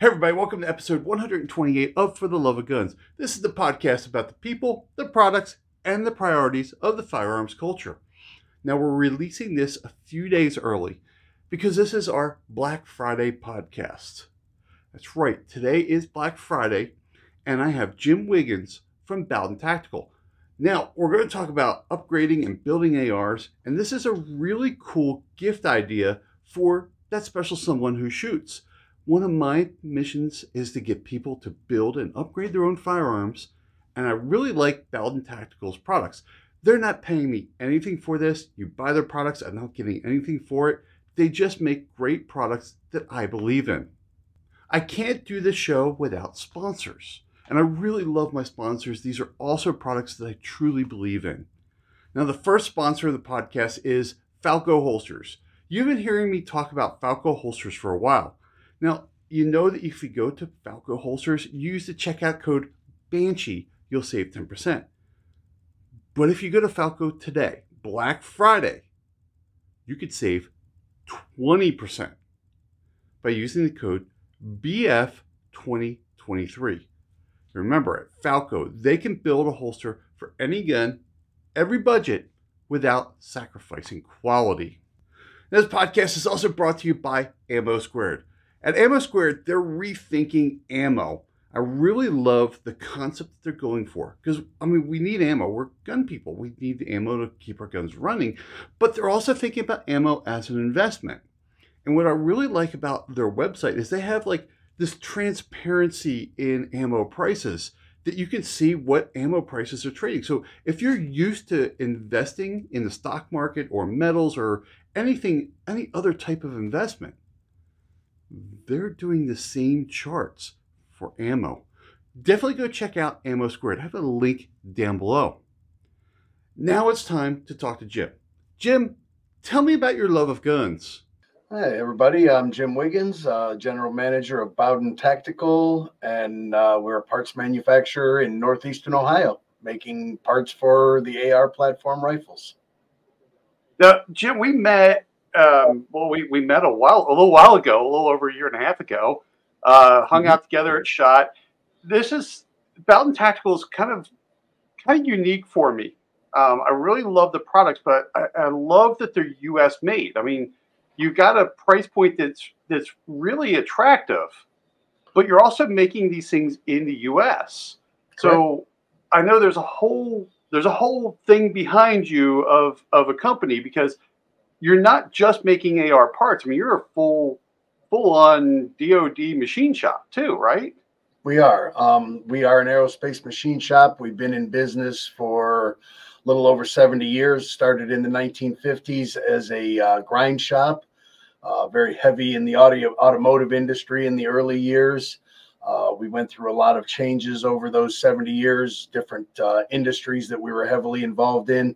Hey, everybody, welcome to episode 128 of For the Love of Guns. This is the podcast about the people, the products, and the priorities of the firearms culture. Now, we're releasing this a few days early because this is our Black Friday podcast. That's right, today is Black Friday, and I have Jim Wiggins from Bowden Tactical. Now, we're going to talk about upgrading and building ARs, and this is a really cool gift idea for that special someone who shoots. One of my missions is to get people to build and upgrade their own firearms, and I really like Bowden Tactical's products. They're not paying me anything for this. You buy their products, I'm not getting anything for it. They just make great products that I believe in. I can't do this show without sponsors, and I really love my sponsors. These are also products that I truly believe in. Now, the first sponsor of the podcast is Falco Holsters. You've been hearing me talk about Falco Holsters for a while. Now, you know that if you go to Falco Holsters, use the checkout code Banshee, you'll save 10%. But if you go to Falco today, Black Friday, you could save 20% by using the code BF2023. Remember, at Falco, they can build a holster for any gun, every budget, without sacrificing quality. This podcast is also brought to you by Ammo Squared. At Ammo Squared, they're rethinking ammo. I really love the concept that they're going for because, I mean, we need ammo. We're gun people. We need the ammo to keep our guns running, but they're also thinking about ammo as an investment. And what I really like about their website is they have like this transparency in ammo prices that you can see what ammo prices are trading. So if you're used to investing in the stock market or metals or anything, any other type of investment, they're doing the same charts for ammo. Definitely go check out Ammo Squared. I have a link down below. Now it's time to talk to Jim. Jim, tell me about your love of guns. Hi, everybody. I'm Jim Wiggins, uh, General Manager of Bowden Tactical, and uh, we're a parts manufacturer in Northeastern Ohio, making parts for the AR platform rifles. Now, Jim, we met um, well, we, we met a while, a little while ago, a little over a year and a half ago. Uh, hung mm-hmm. out together at Shot. This is Bowden Tactical is kind of kind of unique for me. Um, I really love the products, but I, I, love that they're U.S. made. I mean, you've got a price point that's that's really attractive, but you're also making these things in the U.S. Correct. So I know there's a whole there's a whole thing behind you of of a company because you're not just making AR parts. I mean, you're a full full on DoD machine shop too, right? We are. Um, we are an aerospace machine shop. We've been in business for a little over 70 years. Started in the 1950s as a uh, grind shop. Uh, very heavy in the audio automotive industry in the early years. Uh, we went through a lot of changes over those 70 years, different uh, industries that we were heavily involved in.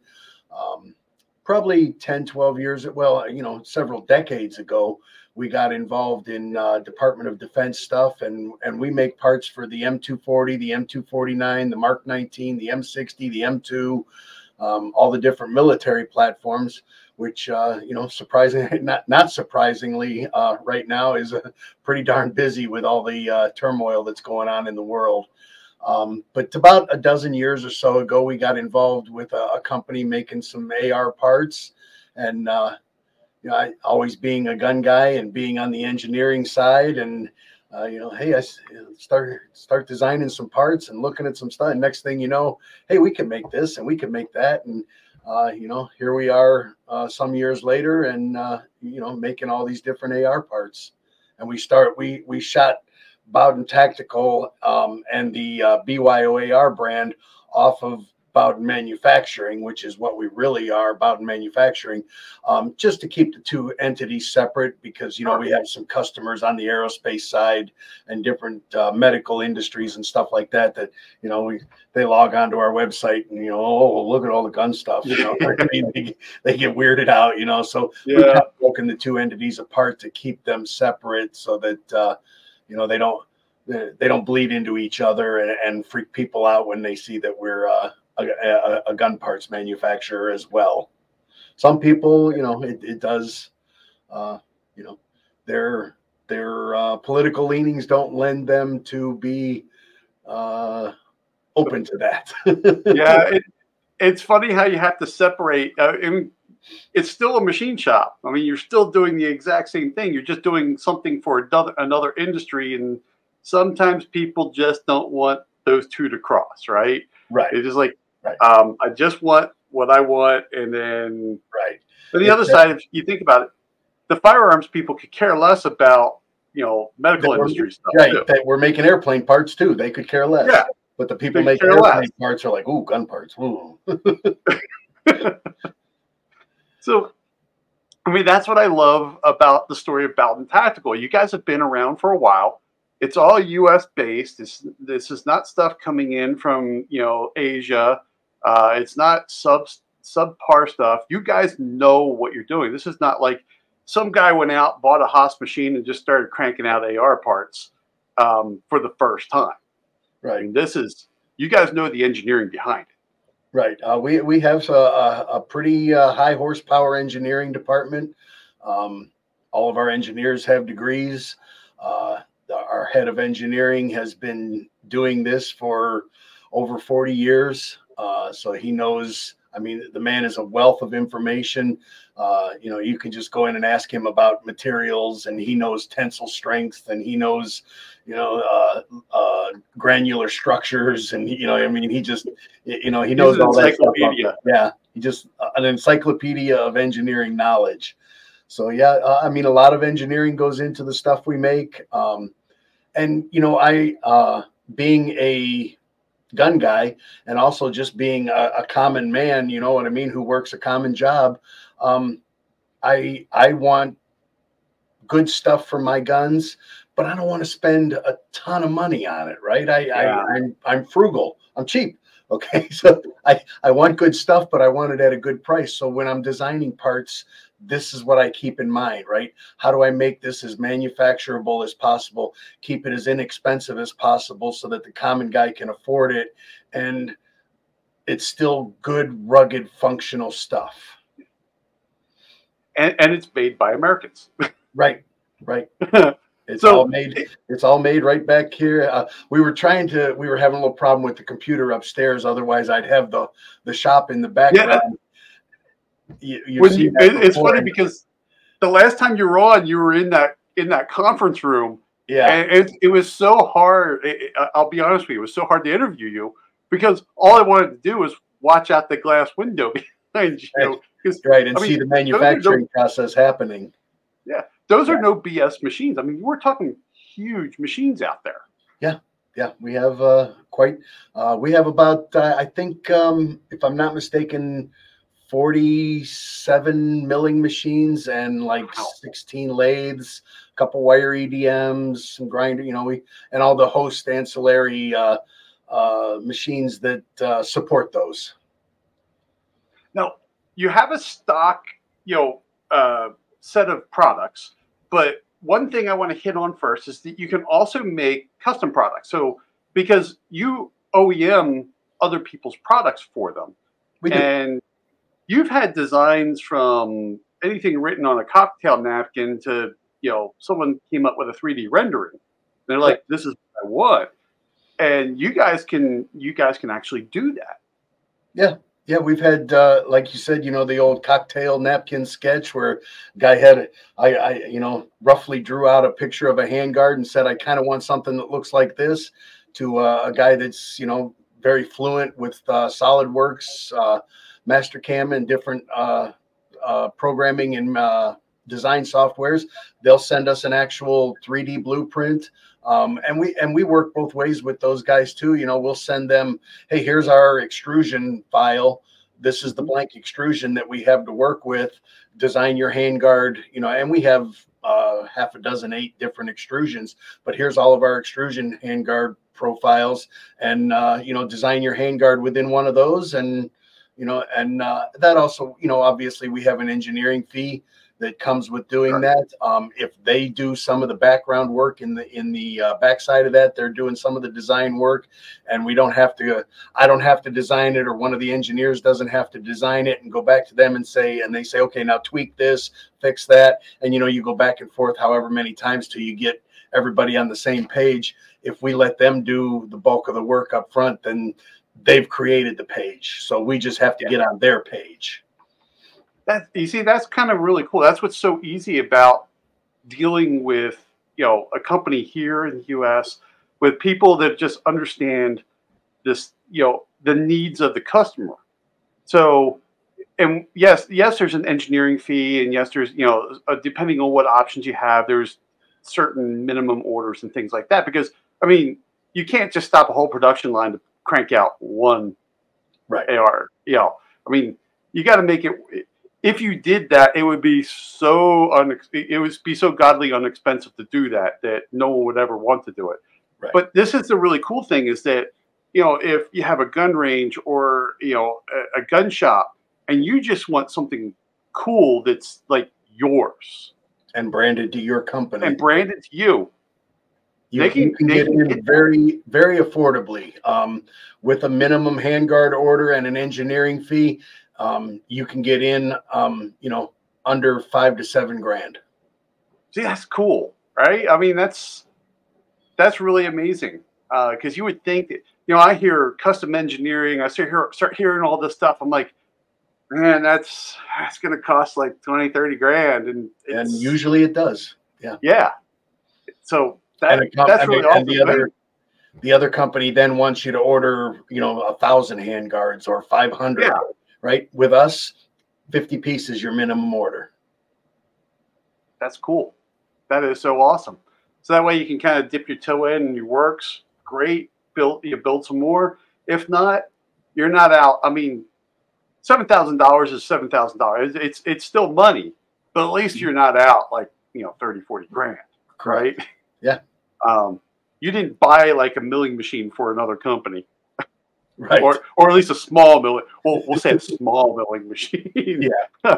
Um, probably 10 12 years well you know several decades ago we got involved in uh, department of defense stuff and and we make parts for the m240 the m249 the mark 19 the m60 the m2 um, all the different military platforms which uh, you know surprisingly not not surprisingly uh, right now is pretty darn busy with all the uh, turmoil that's going on in the world um, but about a dozen years or so ago, we got involved with a, a company making some AR parts, and uh, you know, I, always being a gun guy and being on the engineering side, and uh, you know, hey, I start start designing some parts and looking at some stuff. And next thing you know, hey, we can make this and we can make that, and uh, you know, here we are uh, some years later, and uh, you know, making all these different AR parts. And we start we we shot Bowden Tactical um, and the uh, BYOAR brand off of Bowden Manufacturing, which is what we really are, Bowden Manufacturing, um, just to keep the two entities separate because, you know, we have some customers on the aerospace side and different uh, medical industries and stuff like that, that, you know, we, they log onto our website and, you know, oh, look at all the gun stuff, you know, I mean, they, they, get weirded out, you know, so yeah. we've broken the two entities apart to keep them separate so that, uh, you know they don't they don't bleed into each other and, and freak people out when they see that we're uh, a, a, a, gun parts manufacturer as well. Some people, you know, it, it does, uh, you know, they're their uh, political leanings don't lend them to be uh, open to that. yeah, it, it's funny how you have to separate. Uh, it's still a machine shop. I mean, you're still doing the exact same thing. You're just doing something for another another industry, and sometimes people just don't want those two to cross, right? Right. It's just like, Right. um, I just want what I want, and then right. but the other side, if you think about it, the firearms people could care less about you know medical industry stuff. Right. too. That we're making airplane parts too. They could care less. Yeah. But the people making airplane less. parts are like, ooh, gun parts. Ooh. So, I mean, that's what I love about the story of Bowden Tactical. You guys have been around for a while. It's all U.S. based. This this is not stuff coming in from you know Asia. Uh, it's not sub subpar stuff. You guys know what you're doing. This is not like some guy went out, bought a Haas machine, and just started cranking out AR parts um, for the first time. I Right. mean, this is you guys know the engineering behind it. Right. Uh, we we have a, a, a pretty uh, high horsepower engineering department. Um, all of our engineers have degrees. Uh, our head of engineering has been doing this for over 40 years. Uh, so he knows, I mean, the man is a wealth of information. Uh, you know, you can just go in and ask him about materials and he knows tensile strength and he knows, you know, uh, uh, granular structures. And, you know, I mean, he just, you know, he knows all that stuff. Yeah. He just, uh, an encyclopedia of engineering knowledge. So yeah, uh, I mean, a lot of engineering goes into the stuff we make. Um, and you know, I uh, being a gun guy and also just being a, a common man, you know what I mean, who works a common job. Um, I I want good stuff for my guns, but I don't want to spend a ton of money on it, right? I, Yeah. I I'm I'm frugal. I'm cheap. Okay, so I I want good stuff, but I want it at a good price. So when I'm designing parts, this is what I keep in mind, right? How do I make this as manufacturable as possible, keep it as inexpensive as possible so that the common guy can afford it and it's still good, rugged, functional stuff. And, and it's made by Americans. Right, right. It's So- all made. It's all made right back here. Uh, we were trying to. We were having a little problem with the computer upstairs. Otherwise, I'd have the the shop in the background. You, you've When you, it- it's funny because the last time you were on, you were in that in that conference room, yeah, and it, it was so hard. It- I'll be honest with you, it was so hard to interview you because all I wanted to do was watch out the glass window behind you. Right. Right, and I see the manufacturing process happening. Yeah, those are no BS machines. I mean, we're talking huge machines out there. Yeah, yeah, we have uh, quite. Uh, we have about. Uh, I think, um, if I'm not mistaken, forty-seven milling machines and like Wow. sixteen lathes, a couple wire EDMs, some grinder. You know, we and all the host ancillary uh, uh, machines that uh, support those. Now, you have a stock, you know, uh, set of products, but one thing I want to hit on first is that you can also make custom products. So, because you OEM other people's products for them, We do. and you've had designs from anything written on a cocktail napkin to, you know, someone came up with a 3D rendering. They're like, "This is what I want," and you guys can, you guys can actually do that. Yeah, we've had, uh, like you said, you know, the old cocktail napkin sketch where guy had, I, I, you know, roughly drew out a picture of a handguard and said, I kind of want something that looks like this to uh, a guy that's, you know, very fluent with uh, SolidWorks, uh, Mastercam, and different uh, uh, programming and uh, design softwares. They'll send us an actual 3D blueprint. Um, and we and we work both ways with those guys too. You know, we'll send them hey, here's our extrusion file. This is the blank extrusion that we have to work with. Design your handguard, you know, and we have uh, half a dozen, eight different extrusions. But here's all of our extrusion handguard profiles, and uh, you know, design your handguard within one of those, and you know, and uh, that also, you know, obviously we have an engineering fee that comes with doing that. Um, if they do some of the background work in the in the uh, backside of that, they're doing some of the design work, and we don't have to. I don't have to design it, or one of the engineers doesn't have to design it and go back to them and say, and they say, okay, now tweak this, fix that, and you know, you go back and forth however many times till you get everybody on the same page. If we let them do the bulk of the work up front, then they've created the page, so we just have to Yeah. get on their page. That you see, that's kind of really cool. That's what's so easy about dealing with you know a company here in the U.S. with people that just understand this, you know, the needs of the customer. So, and yes, yes, there's an engineering fee, and yes, there's you know, uh, depending on what options you have, there's certain minimum orders and things like that. Because I mean, you can't just stop a whole production line to crank out one Right. AR. You know, I mean, you got to make it. If you did that, it would be so unex- it would be so godly unexpensive to do that that no one would ever want to do it. Right. But this is the really cool thing is that you know if you have a gun range or you know a, a gun shop and you just want something cool that's like yours and branded to your company. and branded to you, you, they can- you can they get in get very, very affordably um, with a minimum handguard order and an engineering fee. Um, you can get in, um, you know, under five to seven grand. See, that's cool, right? I mean, that's that's really amazing because you would think that you know I hear custom engineering, I start hear, start hearing all this stuff. I'm like, man, that's that's going to cost like 20, 30 grand, and And usually it does. yeah. Yeah. So that, and, com- that's and really the- awesome. and the other, the other company then wants you to order, you know, a thousand handguards or 500, Yeah. Right? With us, 50 pieces, your minimum order. that's cool. That is so awesome. So that way you can kind of dip your toe in and it works great. Build you build some more. If not, you're not out. I mean, seven thousand dollars is seven thousand dollars. It's it's still money, but at least you're not out like you know 30, 40 grand, right? Yeah. Um, you didn't buy like a milling machine for another company, Right. or or at least a small milling. Well, we'll say a small milling machine. Yeah.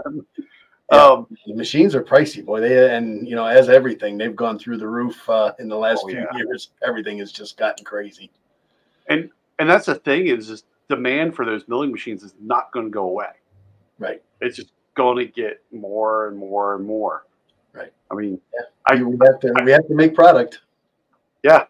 um, the machines are pricey, boy. They and you know, as everything, they've gone through the roof uh, in the last Oh, few yeah. years. Everything has just gotten crazy. and and that's the thing is, is demand for those milling machines is not going to go away. Right. It's just going to get more and more and more. Right. I mean, I, we have to we have to make product. Yeah.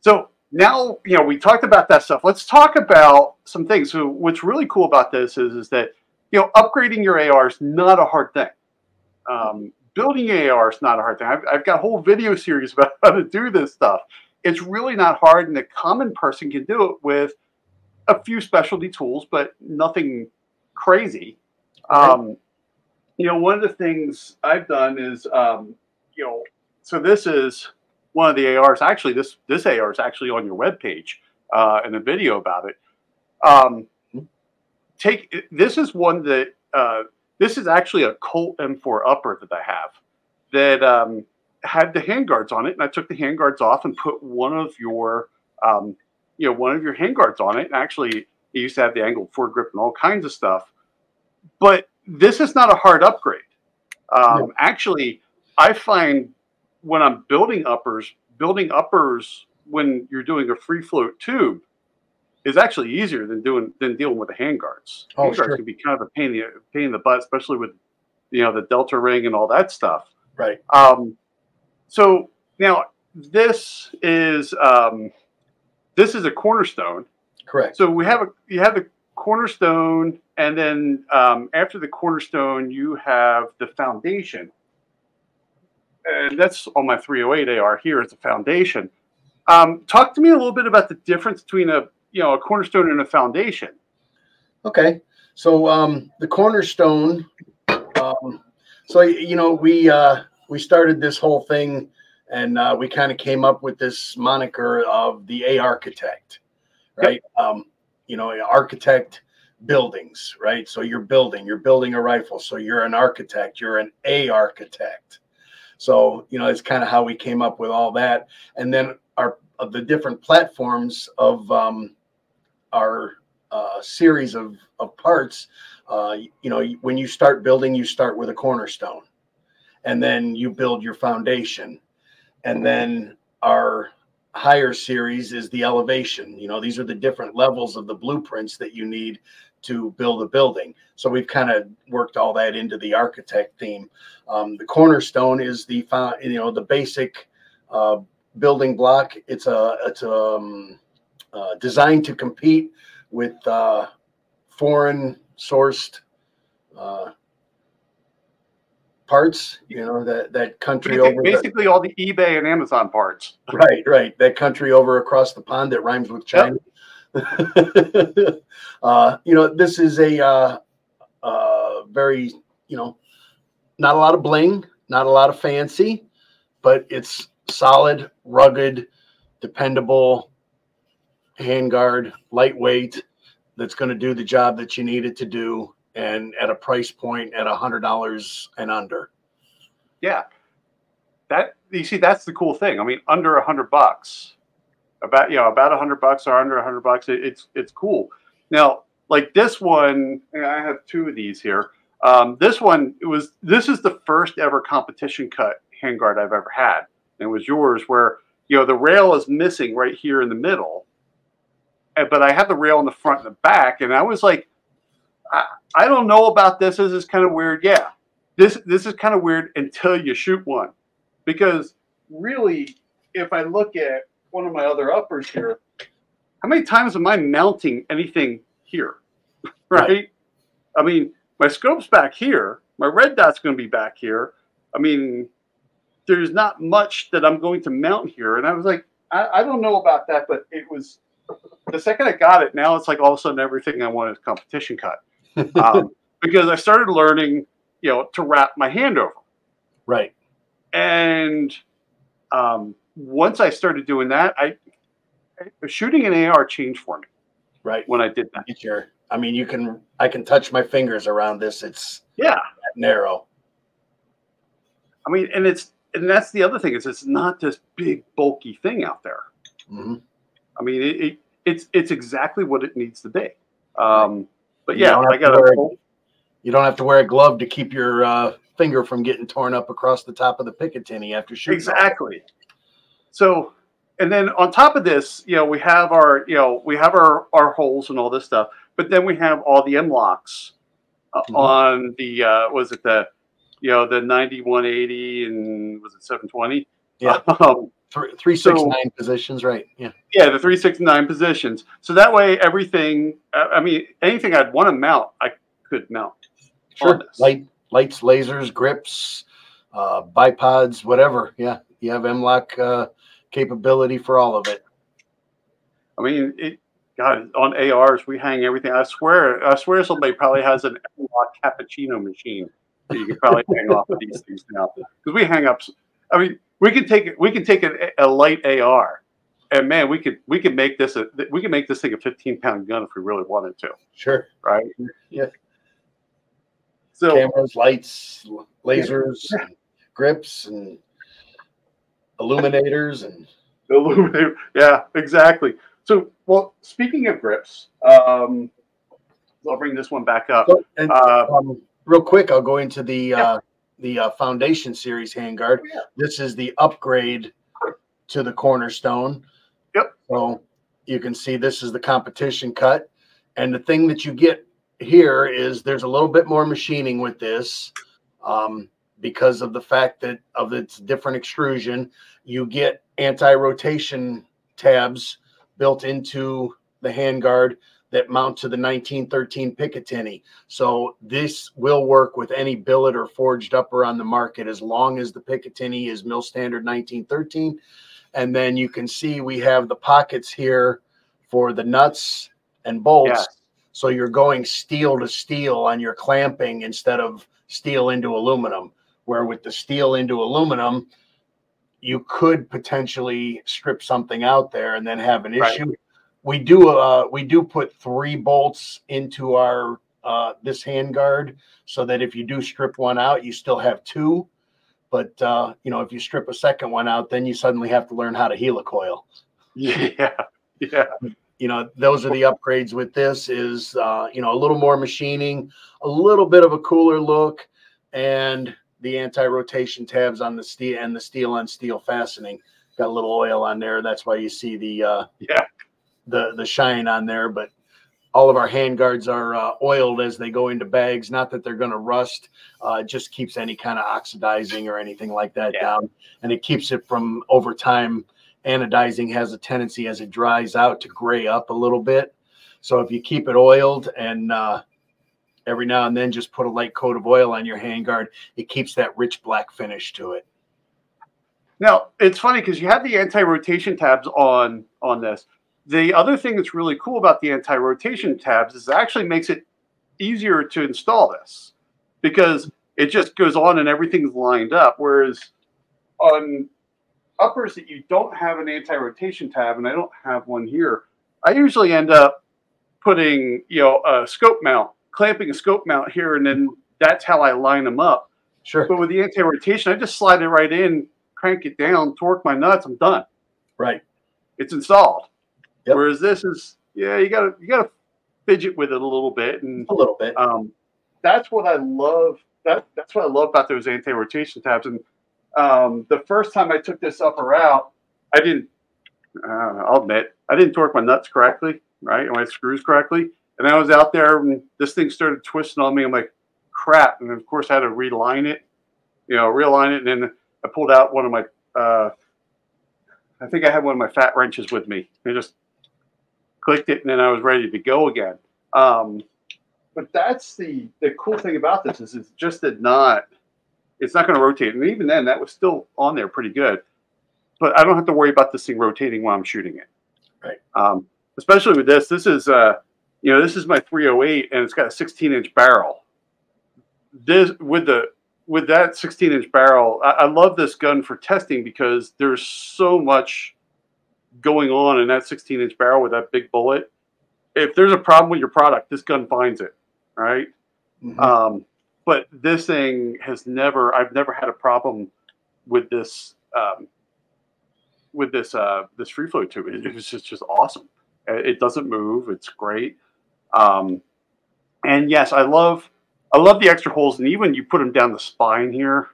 So now you know we talked about that stuff. Let's talk about some things. So what's really cool about this is is that you know upgrading your AR is not a hard thing. Um, building AR is not a hard thing. I've, I've got a whole video series about how to do this stuff. It's really not hard, and the common person can do it with a few specialty tools, but nothing crazy. Um, you know, one of the things I've done is, um, you know, so this is one of the ARs. Actually, this this AR is actually on your webpage uh, and a video about it. Um, take this is one that uh, this is actually a Colt M4 upper that I have that um, had the handguards on it, and I took the handguards off and put one of your um, you know one of your handguards on it. And actually, it used to have the angled foregrip and all kinds of stuff. But this is not a hard upgrade. Um, No. Actually, I find when I'm building uppers, building uppers when you're doing a free float tube is actually easier than doing than dealing with the handguards. Oh, handguards sure. can be kind of a pain in the pain in the butt, especially with you know the delta ring and all that stuff. Right. Um, so now this is um, this is a cornerstone. Correct. So we have a you have the cornerstone, and then um, after the cornerstone, you have the foundation, and that's on my 308 AR. here is the foundation. Um, talk to me a little bit about the difference between a you know a cornerstone and a foundation. Okay. So um, the cornerstone. Um, so you know we uh, we started this whole thing, and uh, we kind of came up with this moniker of the A architect, right? Um, you know, architect buildings, right? So you're building, you're building a rifle. So you're an architect. You're an A architect. So you know, it's kind of how we came up with all that, and then our of the different platforms of um, our uh, series of, of parts, uh, you know, when you start building, you start with a cornerstone, and then you build your foundation. And then our higher series is the elevation. You know, these are the different levels of the blueprints that you need to build a building. So we've kind of worked all that into the architect theme. Um, the cornerstone is the you know the basic uh, building block. It's a it's um, uh, designed to compete with uh, foreign sourced uh, parts. You know that that country over basically the, all the eBay and Amazon parts. Right, right. That country over across the pond that rhymes with China. Yep. uh, you know, this is a uh, uh, very you know, not a lot of bling, not a lot of fancy, but it's solid, rugged, dependable handguard, lightweight, that's going to do the job that you need it to do, and at a price point at a hundred dollars and under. Yeah, that you see, that's the cool thing. I mean, under a hundred bucks, about you know, about a hundred bucks or under a hundred bucks, it, it's it's cool. Now, like this one, I have two of these here. Um, this one, it was this is the first ever competition cut handguard I've ever had. And it was yours, where you know the rail is missing right here in the middle, but I had the rail in the front and the back, and I was like, I, I don't know about this. This is kind of weird. Yeah, this this is kind of weird until you shoot one, because really, if I look at one of my other uppers here, how many times am I mounting anything here? right? right. I mean, my scope's back here. My red dot's going to be back here. I mean, there's not much that I'm going to mount here. And I was like, I, I don't know about that, but it was the second I got it, now it's like all of a sudden everything I want is competition cut. Um, because I started learning, you know, to wrap my hand over. Right. And um, once I started doing that, I shooting an AR changed for me. Right. When I did that. Your, I mean, you can I can touch my fingers around this. It's yeah narrow. I mean, and it's and that's the other thing is it's not this big bulky thing out there. Mm-hmm. I mean, it, it, it's it's exactly what it needs to be. Um, but yeah, I got a. You don't have to wear a glove to keep your uh, finger from getting torn up across the top of the Picatinny after shooting. Exactly. So, and then on top of this, you know, we have our, you know, we have our our holes and all this stuff, but then we have all the M-LOKs uh, mm-hmm. on the uh, was it the, you know, the ninety one eighty and was it seven twenty? Yeah. Um, Three, three six so, nine positions, right? Yeah. Yeah, the three six nine positions. So that way, everything. I mean, anything I'd want to mount, I could mount. Sure. Light, lights, lasers, grips, uh, bipods, whatever. Yeah, you have M-LOK uh, capability for all of it. I mean, it, God, on ARs we hang everything. I swear, I swear somebody probably has an M-LOK cappuccino machine that you could probably hang off of these things now because we hang up. I mean, we can take we can take a, a light AR, and man, we could we could make this a we can make this thing a 15 pound gun if we really wanted to. Sure. Right. Yeah. So cameras, lights, lasers, yeah. grips, and illuminators, and illuminator. Yeah, exactly. So, well, speaking of grips, um, I'll bring this one back up. So, and, uh, um, real quick, I'll go into the yeah. uh, the uh, Foundation Series handguard. Oh, yeah. This is the upgrade to the Cornerstone. Yep. So you can see this is the competition cut. And the thing that you get here is there's a little bit more machining with this um, because of the fact that of its different extrusion. You get anti-rotation tabs built into the handguard that mount to the 1913 Picatinny. So this will work with any billet or forged upper on the market as long as the Picatinny is mil standard 1913. And then you can see we have the pockets here for the nuts and bolts. So you're going steel to steel on your clamping instead of steel into aluminum. Where with the steel into aluminum, you could potentially strip something out there and then have an issue. Right we do uh we do put three bolts into our uh this handguard so that if you do strip one out you still have two but uh you know if you strip a second one out then you suddenly have to learn how to helicoil yeah yeah you know those are the upgrades with this is uh you know a little more machining a little bit of a cooler look and the anti-rotation tabs on the steel and the steel on steel fastening. Got a little oil on there. That's why you see the uh, Yeah. The the shine on there. But all of our hand guards are uh, oiled as they go into bags. Not that they're going to rust. Uh, it just keeps any kind of oxidizing or anything like that Yeah. down, and it keeps it from over time. Anodizing has a tendency as it dries out to gray up a little bit. So if you keep it oiled and uh, every now and then just put a light coat of oil on your handguard, it keeps that rich black finish to it. Now it's funny because you have the anti-rotation tabs on on this. The other thing that's really cool about the anti-rotation tabs is it actually makes it easier to install this because it just goes on and everything's lined up. Whereas on uppers that you don't have an anti-rotation tab, and I don't have one here, I usually end up putting you know a scope mount, clamping a scope mount here, and then that's how I line them up. Sure. But with the anti-rotation, I just slide it right in, crank it down, torque my nuts, I'm done. Right. It's installed. Yep. Whereas this is, yeah, you gotta you gotta fidget with it a little bit, and A little bit. um, that's what I love. That that's what I love about those anti-rotation tabs. And um, the first time I took this upper out, I didn't. Uh, I'll admit, I didn't torque my nuts correctly, right, and my screws correctly. And I was out there, and this thing started twisting on me. I'm like, crap! And of course, I had to reline it, you know, realign it, and then I pulled out one of my. Uh, I think I had one of my fat wrenches with me. I just clicked it, and then I was ready to go again. Um, but that's the the cool thing about this is it's just did not it's not going to rotate and even then that was still on there pretty good but i don't have to worry about this thing rotating while i'm shooting it Right. um, especially with this this is uh you know this is my 308 and it's got a 16 inch barrel this with the with that 16 inch barrel I, I love this gun for testing because there's so much going on in that 16 inch barrel with that big bullet if there's a problem with your product this gun finds it right? Mhm. um, but this thing has never i've never had a problem with this um, with this uh, this free float tube. It, it's just just awesome. It it doesn't move. It's great. Um, and yes i love i love the extra holes and even you put them down the spine here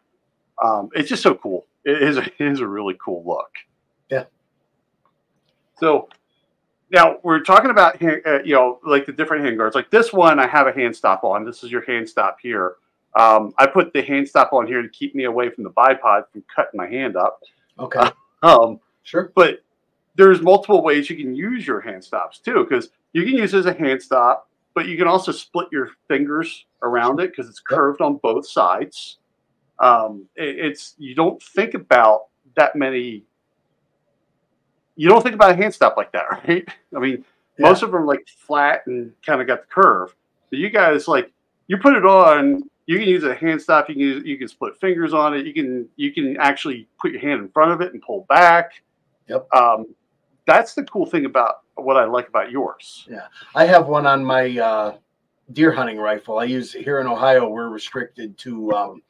um, it's just so cool. It is a, it is a really cool look. Yeah. So now we're talking about hand- uh, you know like the different hand guards. Like this one i have a hand stop on. This is your hand stop here. Um, i put the hand stop on here to keep me away from the bipod from cutting my hand up. Okay. um, Sure. but there's multiple ways you can use your hand stops too because you can use it as a hand stop but you can also split your fingers around it because it's curved on both sides. Um, it- it's you don't think about that many you don't think about a hand stop like that right i mean Yeah. most of them like flat and kind of got the curve but you guys like you put it on you can use a hand stop you can use, you can split fingers on it you can you can actually put your hand in front of it and pull back Yep. um, that's the cool thing about what i like about yours Yeah, I have one on my uh, deer hunting rifle. I use here in Ohio. We're restricted to um,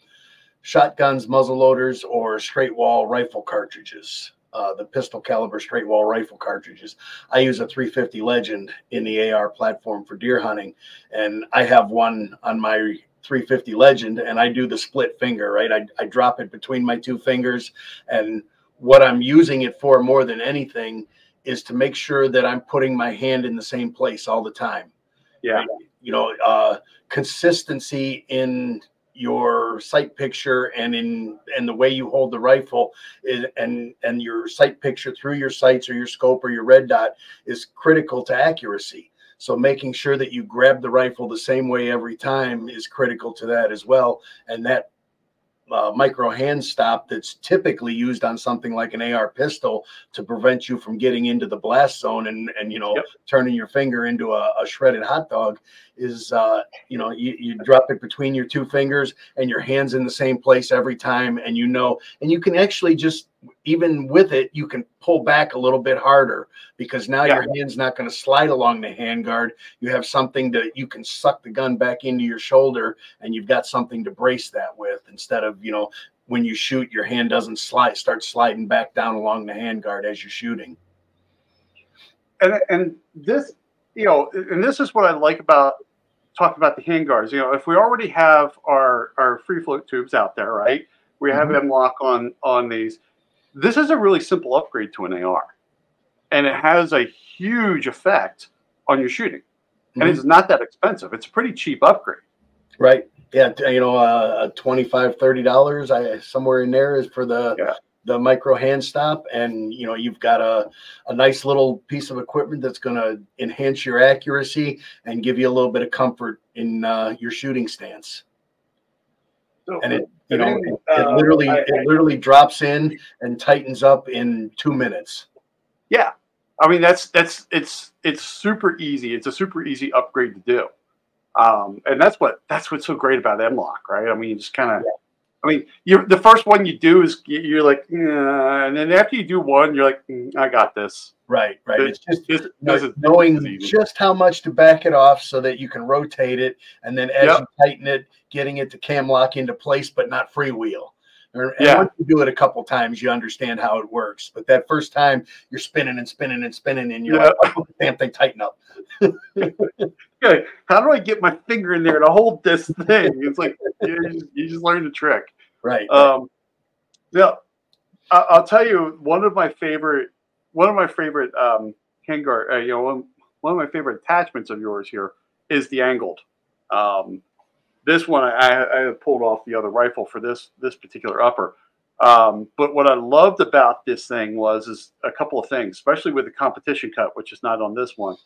shotguns, muzzle loaders, or straight wall rifle cartridges. Uh, the pistol caliber straight wall rifle cartridges. I use a 350 Legend in the AR platform for deer hunting, and I have one on my 350 Legend, and I do the split finger. Right, I, I drop it between my two fingers, and what I'm using it for more than anything is to make sure that I'm putting my hand in the same place all the time. yeah You know, uh, consistency in your sight picture and in and the way you hold the rifle is, and and your sight picture through your sights or your scope or your red dot is critical to accuracy. So making sure that you grab the rifle the same way every time is critical to that as well. And that uh, micro hand stop that's typically used on something like an AR pistol to prevent you from getting into the blast zone and and you know Yep. turning your finger into a, a shredded hot dog is uh, you know you, you drop it between your two fingers and your hands in the same place every time and you know and you can actually just even with it you can pull back a little bit harder because now Yeah. your hand's not going to slide along the handguard you have something that you can suck the gun back into your shoulder and you've got something to brace that with instead of you know when you shoot your hand doesn't slide start sliding back down along the handguard as you're shooting and and this you know and this is what i like about talk about the handguards. You know, if we already have our our free float tubes out there, right? We have Mhm. M-LOK on on these. This is a really simple upgrade to an AR, and it has a huge effect on your shooting. And Mhm. it's not that expensive. It's a pretty cheap upgrade. Right. Yeah. You know, uh, 25 $30, I somewhere in there is for the, Yeah. the micro hand stop. And, you know, you've got a, a nice little piece of equipment that's going to enhance your accuracy and give you a little bit of comfort in uh, your shooting stance. So, And it, you know, it, it uh, literally, I- it literally drops in and tightens up in two minutes. yeah, I mean that's that's it's it's super easy. It's a super easy upgrade to do, um, and that's what that's what's so great about M-LOK, right? I mean, you just kind of. I mean, you're the first one you do is you- you're like, yeah, and then after you do one, you're like, "Mm, I got this. Right. Right. This, It's just, this, know, this is knowing just how much to back it off so that you can rotate it and then as Yep. you tighten it getting it to cam lock into place but not freewheel and Yeah. once you do it a couple times you understand how it works but that first time you're spinning and spinning and spinning and you're Yeah. like oh, damn thing tighten up okay, how do I get my finger in there to hold this thing? It's like you just, you just learn the trick. right Um, yeah, I, I'll tell you one of my favorite, one of my favorite um, handguard, uh, you know, one, one of my favorite attachments of yours here is the angled. Um, this one I, I I pulled off the other rifle for this this particular upper. Um, but what I loved about this thing was is a couple of things, especially with the competition cut, which is not on this one.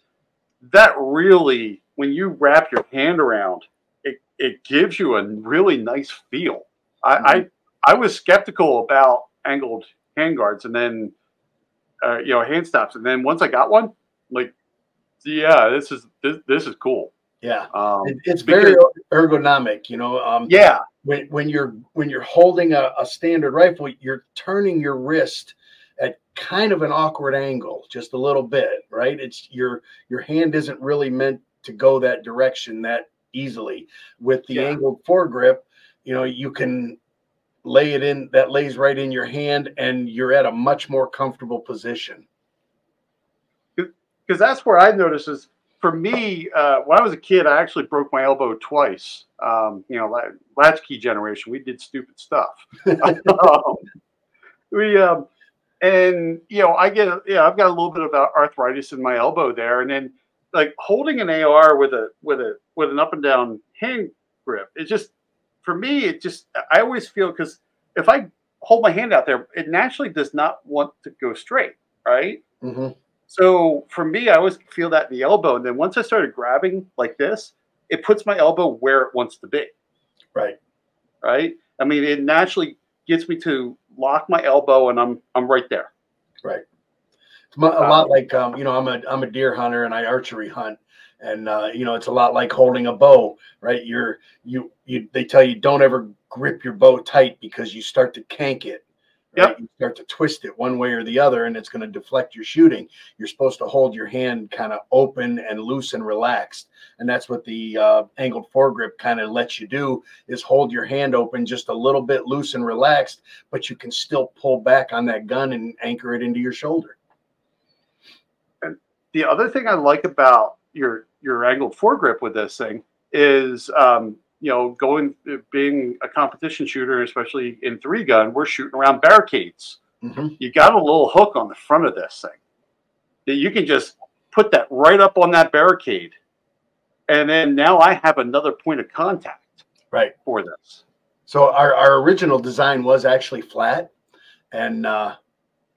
That really, when you wrap your hand around, it, it gives you a really nice feel. I, I I was skeptical about angled handguards, and then uh, you know hand stops, and then once I got one, like, yeah, this is this this is cool. yeah. Um, It- it's very ergonomic you know um yeah, when, when you're when you're holding a, a standard rifle you're turning your wrist at kind of an awkward angle just a little bit right? It's your your hand isn't really meant to go that direction that easily with the Yeah. angled foregrip you know you can lay it in that lays right in your hand and you're at a much more comfortable position because that's where I noticed is for me uh, when I was a kid, I actually broke my elbow twice. Um, you know, la- latchkey generation, we did stupid stuff. um, we um, and you know, I get yeah, I've got a little bit of arthritis in my elbow there, and then like holding an AR with a with a with an up and down hand grip, it just for me, it just I always feel because if I hold my hand out there, it naturally does not want to go straight, right? hmm So for me, I always feel that in the elbow, and then once I started grabbing like this, it puts my elbow where it wants to be. right Right? I mean, it naturally gets me to lock my elbow, and I'm I'm right there. It's a lot like um, you know I'm a I'm a deer hunter and I archery hunt. And uh, you know it's a lot like holding a bow right? You're you you they tell you don't ever grip your bow tight because you start to kank it right? Yep. you start to twist it one way or the other and it's going to deflect your shooting. You're supposed to hold your hand kind of open and loose and relaxed. And that's what the uh, angled foregrip kind of lets you do is hold your hand open just a little bit loose and relaxed but you can still pull back on that gun and anchor it into your shoulder The other thing I like about your your angled foregrip with this thing is, um, you know, going being a competition shooter, especially in three gun, we're shooting around barricades. Mhm. You got a little hook on the front of this thing that you can just put that right up on that barricade, and then now I have another point of contact right for this. So our, our original design was actually flat, and uh,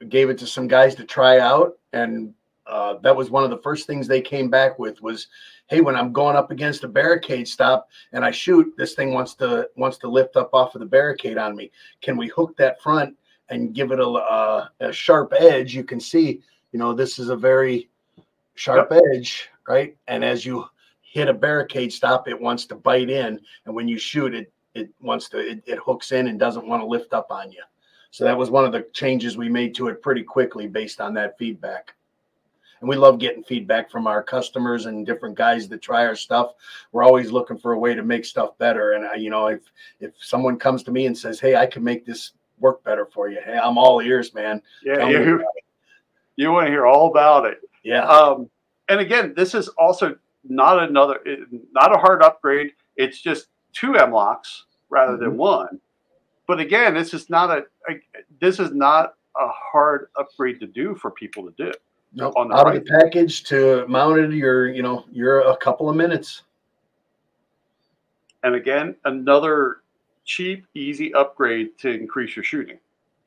gave it to some guys to try out, and uh, that was one of the first things they came back with was, "Hey, when I'm going up against a barricade stop and I shoot, this thing wants to wants to lift up off of the barricade on me. Can we hook that front and give it a, a, a sharp edge? You can see, you know, this is a very sharp edge, right? And as you hit a barricade stop, it wants to bite in, and when you shoot it, it wants to it, it hooks in and doesn't want to lift up on you. So that was one of the changes we made to it pretty quickly based on that feedback. And we love getting feedback from our customers and different guys that try our stuff. We're always looking for a way to make stuff better. And I, you know, if if someone comes to me and says, "Hey, I can make this work better for you," hey, I'm all ears, man. Yeah, Tell you, you want to hear all about it. Yeah, Um, and again, this is also not another, not a hard upgrade. It's just two M-LOKs rather mm-hmm. than one. But again, this is not a, a, this is not a hard upgrade to do for people to do. Nope. On the Out right. of the package to mounted, you're you know you're a couple of minutes. And again, another cheap, easy upgrade to increase your shooting.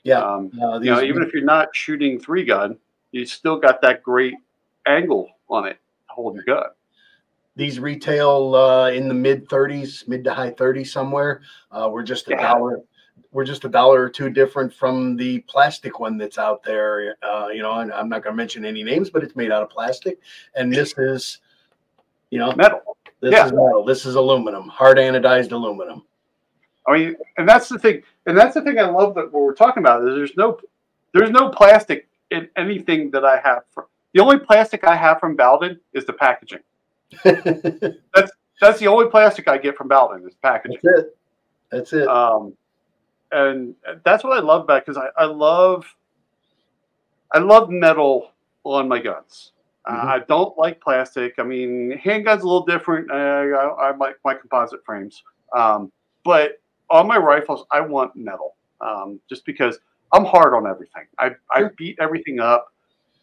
Yeah, um, uh, you know, even if you're not shooting three gun, you still got that great angle on it to hold your gun. These retail uh, in the mid 30s, mid to high 30s somewhere. Uh, we're just a yeah. dollar. We're just a dollar or two different from the plastic one that's out there. Uh, you know, and I'm not going to mention any names, but it's made out of plastic, and this is, you know, metal. This yeah. is metal. This is aluminum, hard anodized aluminum. I mean, and that's the thing, and that's the thing I love that what we're talking about is there's no, there's no plastic in anything that I have. From, the only plastic I have from Bowden is the packaging. that's that's the only plastic I get from Bowden is packaging. That's it. That's it. Um, and that's what I love about because I, I love, I love metal on my guns. Uh, mm-hmm. Uh, I don't like plastic. I mean, handguns a little different. Uh, I, I like my composite frames, um, but on my rifles, I want metal, um, just because I'm hard on everything. I, I beat everything up,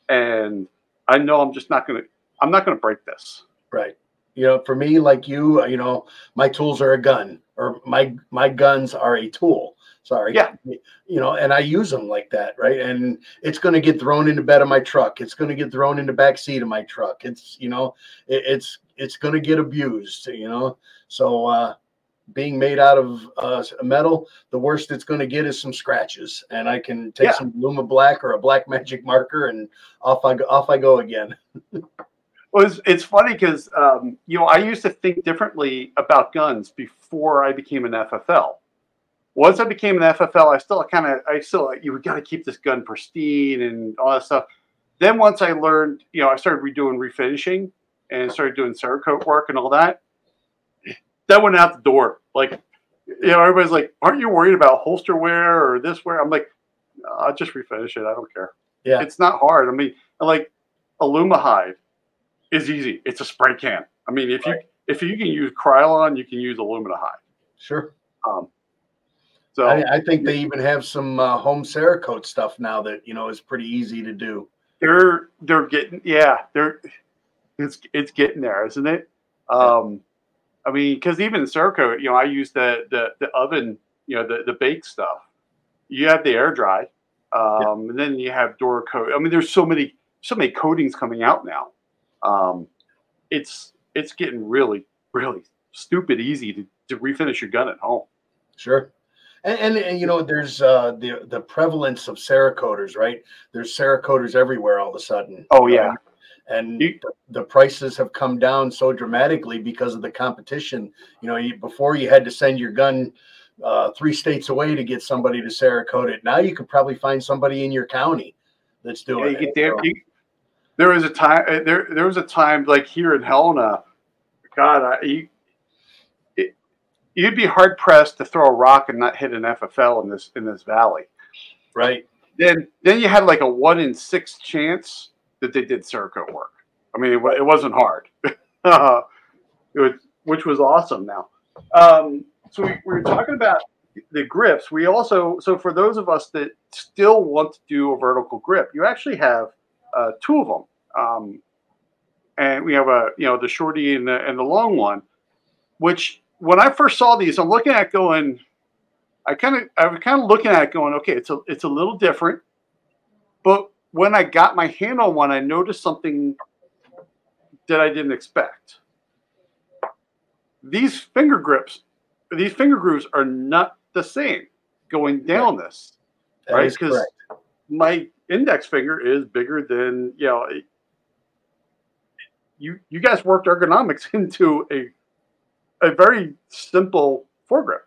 and I know I'm just not gonna. I'm not gonna break this. Right. You know, for me, like you, you know, my tools are a gun, or my my guns are a tool. Sorry. Yeah. You know, and I use them like that, right? And it's going to get thrown in the bed of my truck. It's going to get thrown in the back seat of my truck. It's you know, it, it's it's going to get abused. You know, so uh, being made out of uh, metal, the worst it's going to get is some scratches, and I can take yeah. some Luma Black or a Black Magic marker, and off I go, off I go again. well, it's, it's funny because um, you know I used to think differently about guns before I became an FFL. Once I became an FFL, I still kind of I still you got to keep this gun pristine and all that stuff. Then once I learned, you know, I started redoing refinishing and started doing Cerakote work and all that that went out the door. Like, you know, everybody's like, "Aren't you worried about holster wear or this wear?" I'm like, "I'll just refinish it. I don't care." Yeah, it's not hard. I mean, like, Aluma-Hyde is easy. It's a spray can. I mean, if right. you if you can use Krylon, you can use Aluma-Hyde. Sure. Um, so I, I, think they even have some uh, home Cerakote stuff now that you know is pretty easy to do. They're they're getting yeah they're it's it's getting there, isn't it? Um, I mean, because even Cerakote, you know, I use the the, the oven, you know, the, the bake stuff. You have the air dry, um, yeah. and then you have Duracoat. I mean, there's so many so many coatings coming out now. Um, it's it's getting really really stupid easy to, to refinish your gun at home. Sure. And, and, and, you know, there's uh, the the prevalence of Cerakoters, right? There's Cerakoters everywhere all of a sudden. Oh yeah, and the prices have come down so dramatically because of the competition. You know, you, before you had to send your gun uh, three states away to get somebody to Cerakote it. Now you could probably find somebody in your county that's doing yeah, it. There, you, there was a time. Uh, there, there was a time like here in Helena. God, I, you, you'd be hard pressed to throw a rock and not hit an FFL in this in this valley. Right. Then, then you had like a one in six chance that they did Cerakote work. I mean, it, it wasn't hard, it was, which was awesome. Now, um, so we, we were talking about the grips. We also, so for those of us that still want to do a vertical grip, you actually have uh, two of them. Um, and we have a, you know, the shorty and the, and the long one, which when I first saw these, I'm looking at going, I kind of, I was kind of looking at it going, okay, it's a, it's a little different, but when I got my hand on one, I noticed something that I didn't expect. These finger grips, these finger grooves are not the same going down right. this, that right? Because my index finger is bigger than you know. You you guys worked ergonomics into a a very simple foregrip.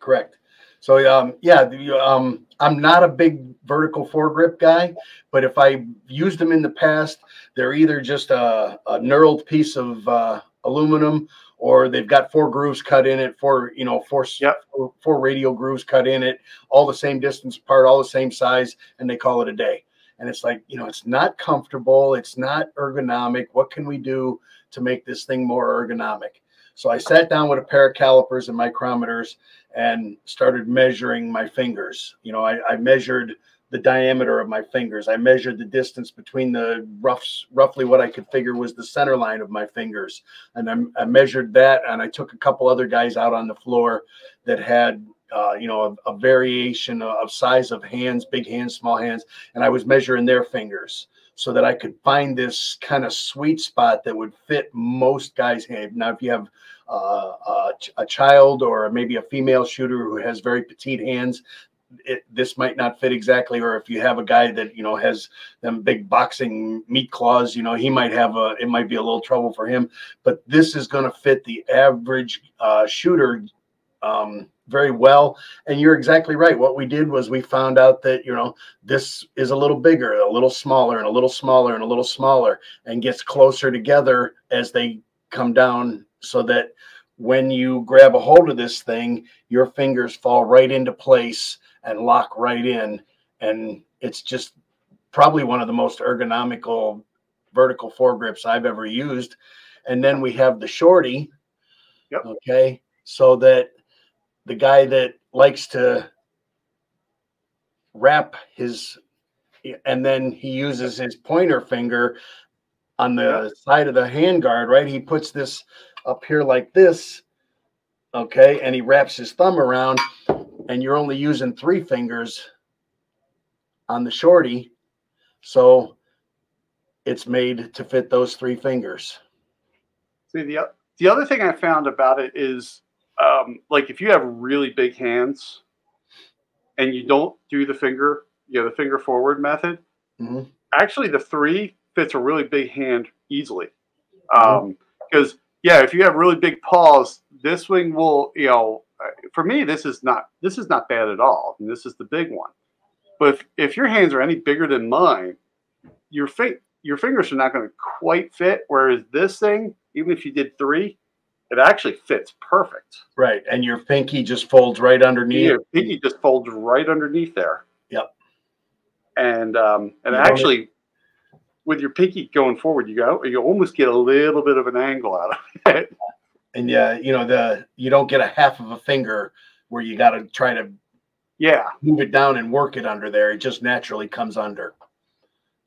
Correct. So um, yeah, um, I'm not a big vertical foregrip guy, but if I used them in the past, they're either just a, a knurled piece of uh, aluminum or they've got four grooves cut in it, four you know four, yep. four four radial grooves cut in it, all the same distance apart, all the same size, and they call it a day. and it's like you know it's not comfortable it's not ergonomic what can we do to make this thing more ergonomic so i sat down with a pair of calipers and micrometers and started measuring my fingers you know i, I measured the diameter of my fingers. I measured the distance between the roughs, roughly what I could figure was the center line of my fingers. And I, I measured that and I took a couple other guys out on the floor that had, uh, you know, a, a variation of size of hands, big hands, small hands. And I was measuring their fingers so that I could find this kind of sweet spot that would fit most guys' hand. Now, if you have uh, a, a, child or maybe a female shooter who has very petite hands, it, this might not fit exactly or if you have a guy that you know has them big boxing meat claws you know he might have a it might be a little trouble for him but this is going to fit the average uh, shooter um, very well and you're exactly right what we did was we found out that you know this is a little bigger a little smaller and a little smaller and a little smaller and gets closer together as they come down so that when you grab a hold of this thing your fingers fall right into place and lock right in. And it's just probably one of the most ergonomical vertical foregrips I've ever used. And then we have the shorty. Yep. Okay. So that the guy that likes to wrap his and then he uses his pointer finger on the side of the handguard, right? He puts this up here like this. Okay. And he wraps his thumb around and you're only using three fingers on the shorty. So it's made to fit those three fingers. See, the, the other thing I found about it is um, like if you have really big hands and you don't do the finger, you know, the finger forward method, mm-hmm. actually the three fits a really big hand easily. Because, mm-hmm. um, yeah, if you have really big paws, this wing will, you know, for me, this is not this is not bad at all. And this is the big one. But if, if your hands are any bigger than mine, your fi- your fingers are not going to quite fit. Whereas this thing, even if you did three, it actually fits perfect. Right, and your pinky just folds right underneath. Your pinky just folds right underneath there. Yep. And um, and you actually, with your pinky going forward, you go you almost get a little bit of an angle out of it and yeah, you know the you don't get a half of a finger where you got to try to yeah move it down and work it under there. It just naturally comes under.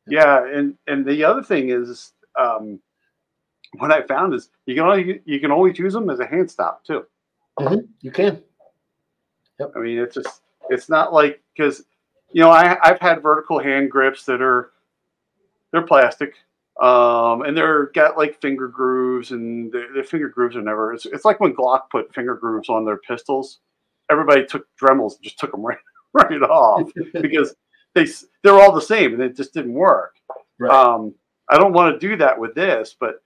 Yeah, and and the other thing is, um, what I found is you can only you can always use them as a hand stop too. Mm-hmm. You can. Yep. I mean, it's just it's not like because you know I I've had vertical hand grips that are they're plastic um, and they're got like finger grooves, and the, finger grooves are never. It's, it's like when Glock put finger grooves on their pistols. Everybody took Dremels and just took them right right off because they they're all the same, and it just didn't work. Right. Um, I don't want to do that with this, but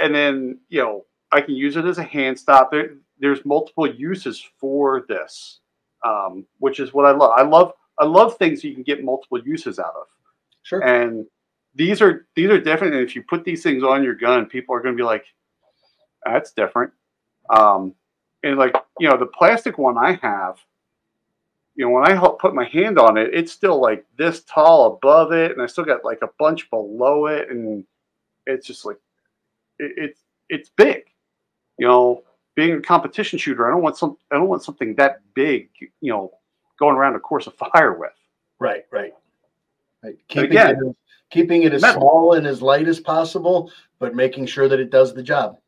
and then you know I can use it as a hand stop. There, there's multiple uses for this, um, which is what I love. I love I love things you can get multiple uses out of. Sure. And these are these are different. And if you put these things on your gun, people are going to be like, "That's different." Um, and like you know, the plastic one I have, you know, when I put my hand on it, it's still like this tall above it, and I still got like a bunch below it, and it's just like it's it's big. You know, being a competition shooter, I don't want some I don't want something that big. You know, going around a course of fire with. Right, right. Right. Keeping again, it keeping it as metal. small and as light as possible, but making sure that it does the job.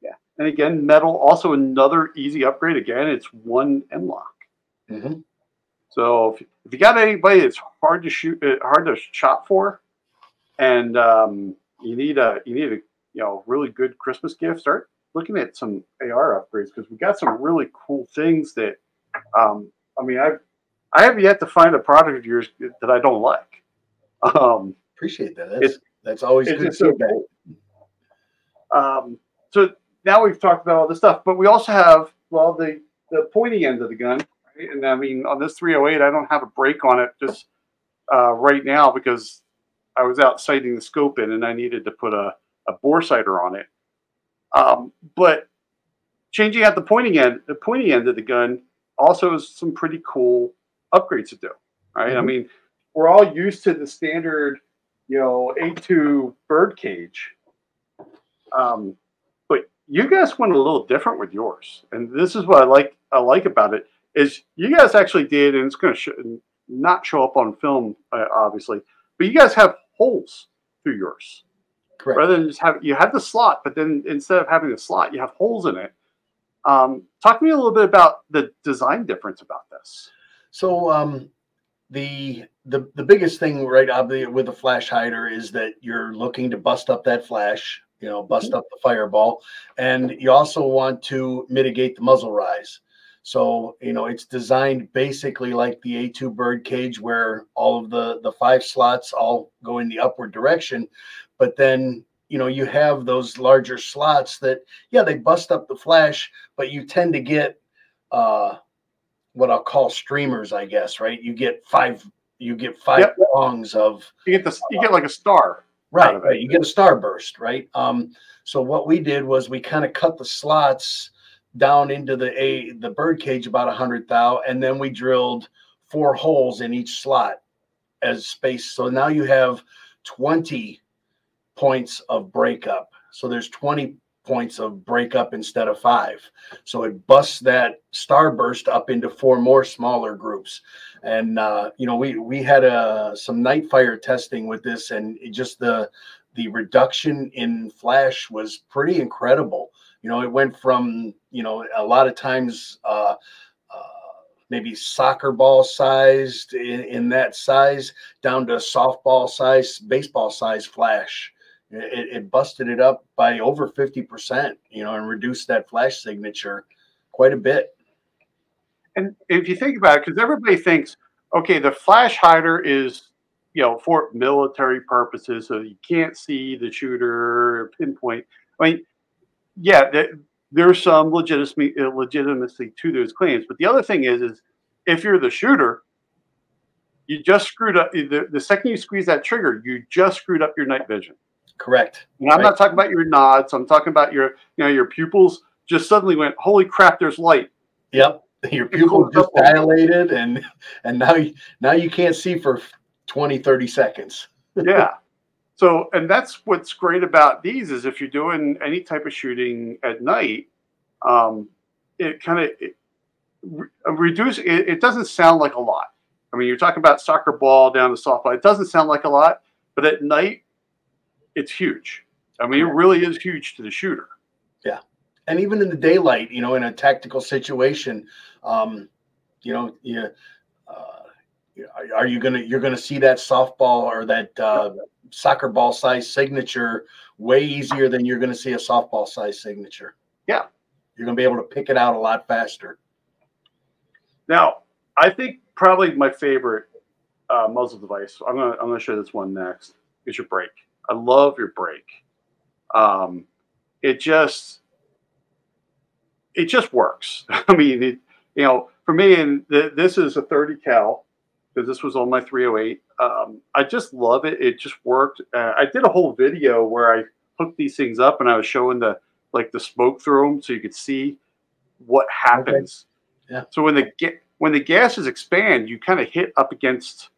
Yeah. And again, metal, also another easy upgrade. Again, it's one M-LOK. Mm-hmm. So if, if you got anybody that's hard to shoot, uh, hard to shop for, and um, you need a you need a you know really good Christmas gifts, start looking at some AR upgrades because we got some really cool things that um, I mean I've I have yet to find a product of yours that I don't like. Um, Appreciate that. That's, that's always good feedback. So, cool. um, so now we've talked about all this stuff, but we also have well the the pointy end of the gun. Right? And I mean, on this 308, I don't have a brake on it just uh, right now because I was out sighting the scope in, and I needed to put a a bore sighter on it. Um, but changing out the pointing end, the pointy end of the gun also is some pretty cool upgrades to do. Right? Mm-hmm. I mean, we're all used to the standard, you know, A2 bird cage. Um, but you guys went a little different with yours, and this is what I like. I like about it is you guys actually did, and it's going to sh- not show up on film, uh, obviously, but you guys have holes through yours. Correct. Rather than just have you have the slot, but then instead of having the slot, you have holes in it. Um, talk to me a little bit about the design difference about this. So um, the the the biggest thing right obviously with a flash hider is that you're looking to bust up that flash, you know, bust Mm-hmm. up the fireball, and you also want to mitigate the muzzle rise. So you know it's designed basically like the A2 bird cage, where all of the the five slots all go in the upward direction, but then you know you have those larger slots that yeah they bust up the flash, but you tend to get uh, what I'll call streamers, I guess, right? You get five you get five Yep. prongs of You get this. You get like a star. Right, right. You get a starburst, right? Um, so what we did was we kind of cut the slots down into the a the bird cage about a hundred thou, and then we drilled four holes in each slot as space. So now you have twenty points of breakup. So there's twenty points of breakup instead of five. So it busts that starburst up into four more smaller groups. And uh, you know, we we had uh, some night fire testing with this, and just the the reduction in flash was pretty incredible. You know, it went from you know a lot of times uh, uh, maybe soccer ball sized in, in that size down to softball size, baseball size flash. It, it busted it up by over fifty percent. You know, and reduced that flash signature quite a bit. And if you think about it, because everybody thinks, okay, the flash hider is, you know, for military purposes, so you can't see the shooter pinpoint. I mean, yeah, there, there's some legitimacy, legitimacy to those claims. But the other thing is, is if you're the shooter, you just screwed up. The, the second you squeeze that trigger, you just screwed up your night vision. Correct. And I'm Right. not talking about your nods. I'm talking about your, you know, your pupils just suddenly went, holy crap, there's light. Yep. Your pupils just dilated and and now you now you can't see for 20, 30 seconds. yeah. So, and that's what's great about these is if you're doing any type of shooting at night, um, it kind of re- reduce. It, it doesn't sound like a lot. I mean, you're talking about soccer ball down to softball. It doesn't sound like a lot, but at night, it's huge. I mean, it really is huge to the shooter. Yeah, and even in the daylight, you know, in a tactical situation, um, you know, you, uh, are- you gonna you're gonna see that softball or that uh, soccer ball size signature way easier than you're gonna see a softball size signature. Yeah. You're gonna be able to pick it out a lot faster. Now, I think probably my favorite uh, muzzle device. I'm gonna I'm gonna show this one next. Is your brake. I love your brake. Um, it just it just works. I mean, it, you know, for me, and th- this is a 30 cal because this was on my 308. Um, I just love it. It just worked. Uh, I did a whole video where I hooked these things up and I was showing the like the smoke through them so you could see what happens. Yeah. So when the ga- when the gases expand, you kind of hit up against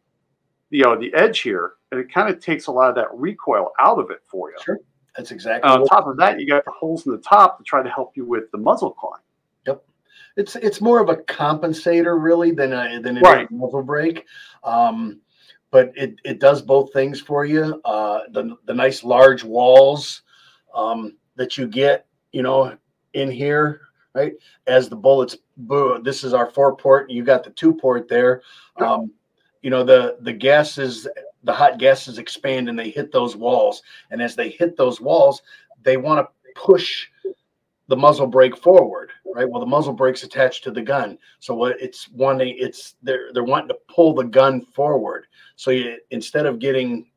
you know the edge here, and it kind of takes a lot of that recoil out of it for you. Sure. That's exactly And on top of that, you got the holes in the top to try to help you with the muzzle climb. Yep. It's it's more of a compensator really than a than is Right. a muzzle brake. Um, but it it does both things for you. Uh, the the nice large walls um, that you get, you know, in here, right? As the bullets, boo, this is our four port. You got the two port there. Um, you know the the gases, the hot gases expand and they hit those walls, and as they hit those walls, they want to push the muzzle brake forward, right? Well, the muzzle brake's attached to the gun, so what it's wanting, it's they're they're wanting to pull the gun forward. So you instead of getting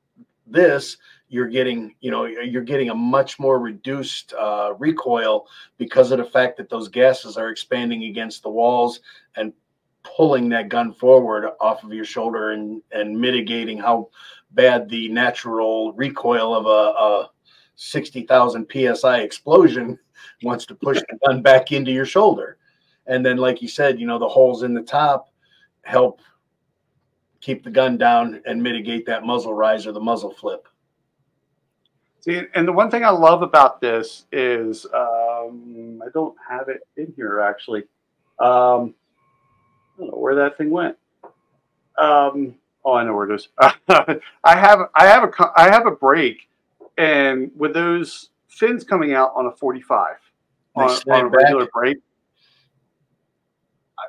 this, you're getting you know you're getting a much more reduced uh, recoil because of the fact that those gases are expanding against the walls and pulling that gun forward off of your shoulder and and mitigating how bad the natural recoil of a, a 60,000 psi explosion wants to push the gun back into your shoulder. And then, like you said, you know, the holes in the top help keep the gun down and mitigate that muzzle rise or the muzzle flip. See, and the one thing I love about this is um, I don't have it in here actually. Um, I don't know where that thing went. Um, oh, I know where it is. I have I have a I have a brake, and with those fins coming out on a 45 on, on, a regular back. brake,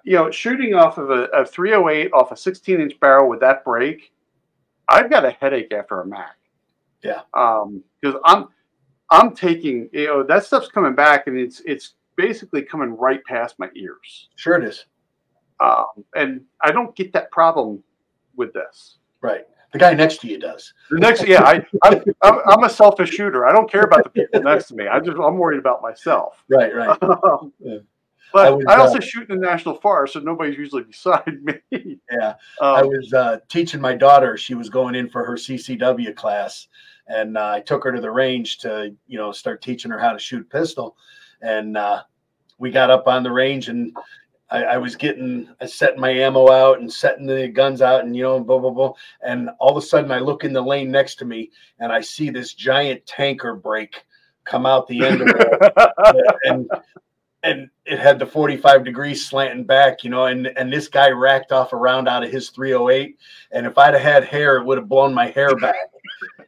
you know, shooting off of a, a 308 off a 16 inch barrel with that brake, I've got a headache after a Mac. Yeah. Um, because I'm I'm taking you know that stuff's coming back and it's it's basically coming right past my ears. Sure it is. Um, and I don't get that problem with this. Right. The guy next to you does. The next, yeah, I, I'm, I'm, a selfish shooter. I don't care about the people next to me. I just I'm worried about myself. Right, right. Um, yeah. But I, was, I also uh, shoot in the national forest, so nobody's usually beside me. Yeah, um, I was uh, teaching my daughter. She was going in for her CCW class, and uh, I took her to the range to you know start teaching her how to shoot pistol. And uh, we got up on the range, and I, I was getting I setting my ammo out and setting the guns out, and you know, blah blah blah. And all of a sudden, I look in the lane next to me, and I see this giant tanker brake come out the end of it, and and it had the 45 degrees slanting back, you know, and and this guy racked off a round out of his 308. And if I'd have had hair, it would have blown my hair back.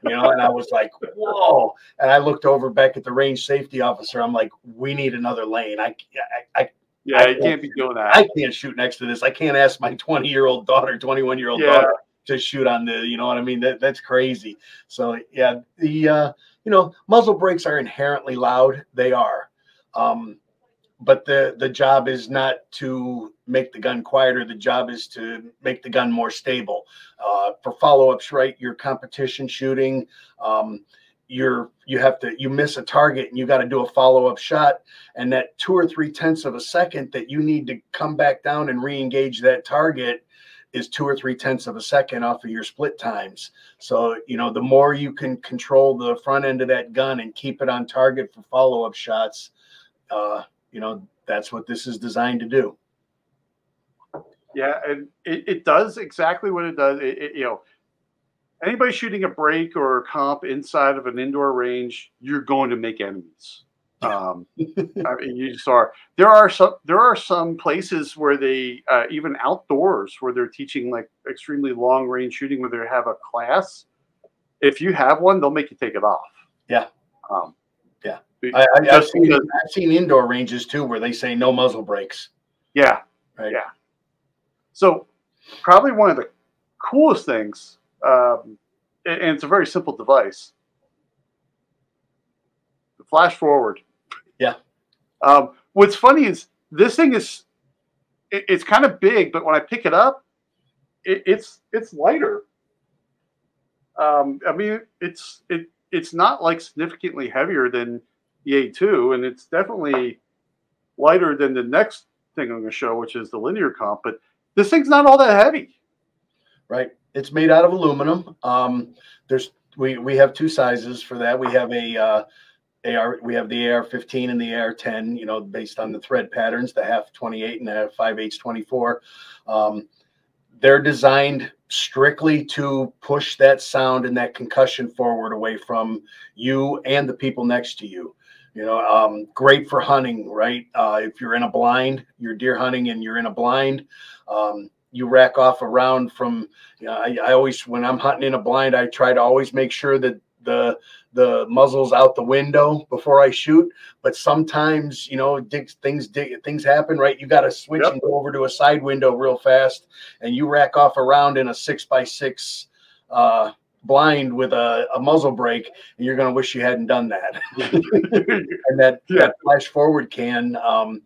You know, and I was like, whoa. And I looked over back at the range safety officer. I'm like, we need another lane. I I, I yeah, I can't be doing that. I can't shoot next to this. I can't ask my 20 year old daughter, 21 year old yeah. daughter to shoot on the, you know what I mean? That that's crazy. So yeah, the uh, you know, muzzle brakes are inherently loud. They are. Um, but the the job is not to make the gun quieter the job is to make the gun more stable uh, for follow-ups right your competition shooting um, you're you have to you miss a target and you got to do a follow-up shot. And that two or three tenths of a second that you need to come back down and re-engage that target is two or three tenths of a second off of your split times. So you know the more you can control the front end of that gun and keep it on target for follow-up shots uh, you know that's what this is designed to do. Yeah and it, it does exactly what it does. It, it, you know anybody shooting a brake or a comp inside of an indoor range you're going to make enemies um, I mean, you just are. There are some. There are some places where they uh, even outdoors where they're teaching like extremely long range shooting, where they have a class. If you have one, they'll make you take it off. Yeah. Um, I, have seen, I've seen indoor ranges too where they say no muzzle brakes. Yeah. Right. Yeah. So, probably one of the coolest things, um, and it's a very simple device. Flash forward. Yeah. Um, what's funny is this thing is it, it's kind of big, but when I pick it up, it, it's it's lighter. Um, I mean, it's it it's not like significantly heavier than the A2, and it's definitely lighter than the next thing I'm going to show, which is the linear comp. But this thing's not all that heavy. Right. It's made out of aluminum. Um, there's we we have two sizes for that. We have a uh, AR. We have the AR-15 and the AR-10. You know, based on the thread patterns, the half 28 and the 5 8 24. Um, they're designed strictly to push that sound and that concussion forward away from you and the people next to you you know um, great for hunting right uh, if you're in a blind you're deer hunting and you're in a blind um, you rack off around from you know, I, I, always when i'm hunting in a blind i try to always make sure that the the muzzle's out the window before i shoot but sometimes you know things things happen right you got to switch yep. and go over to a side window real fast and you rack off around in a six by six uh, blind with a, a muzzle brake, and you're going to wish you hadn't done that and that, yeah. that flash forward can um,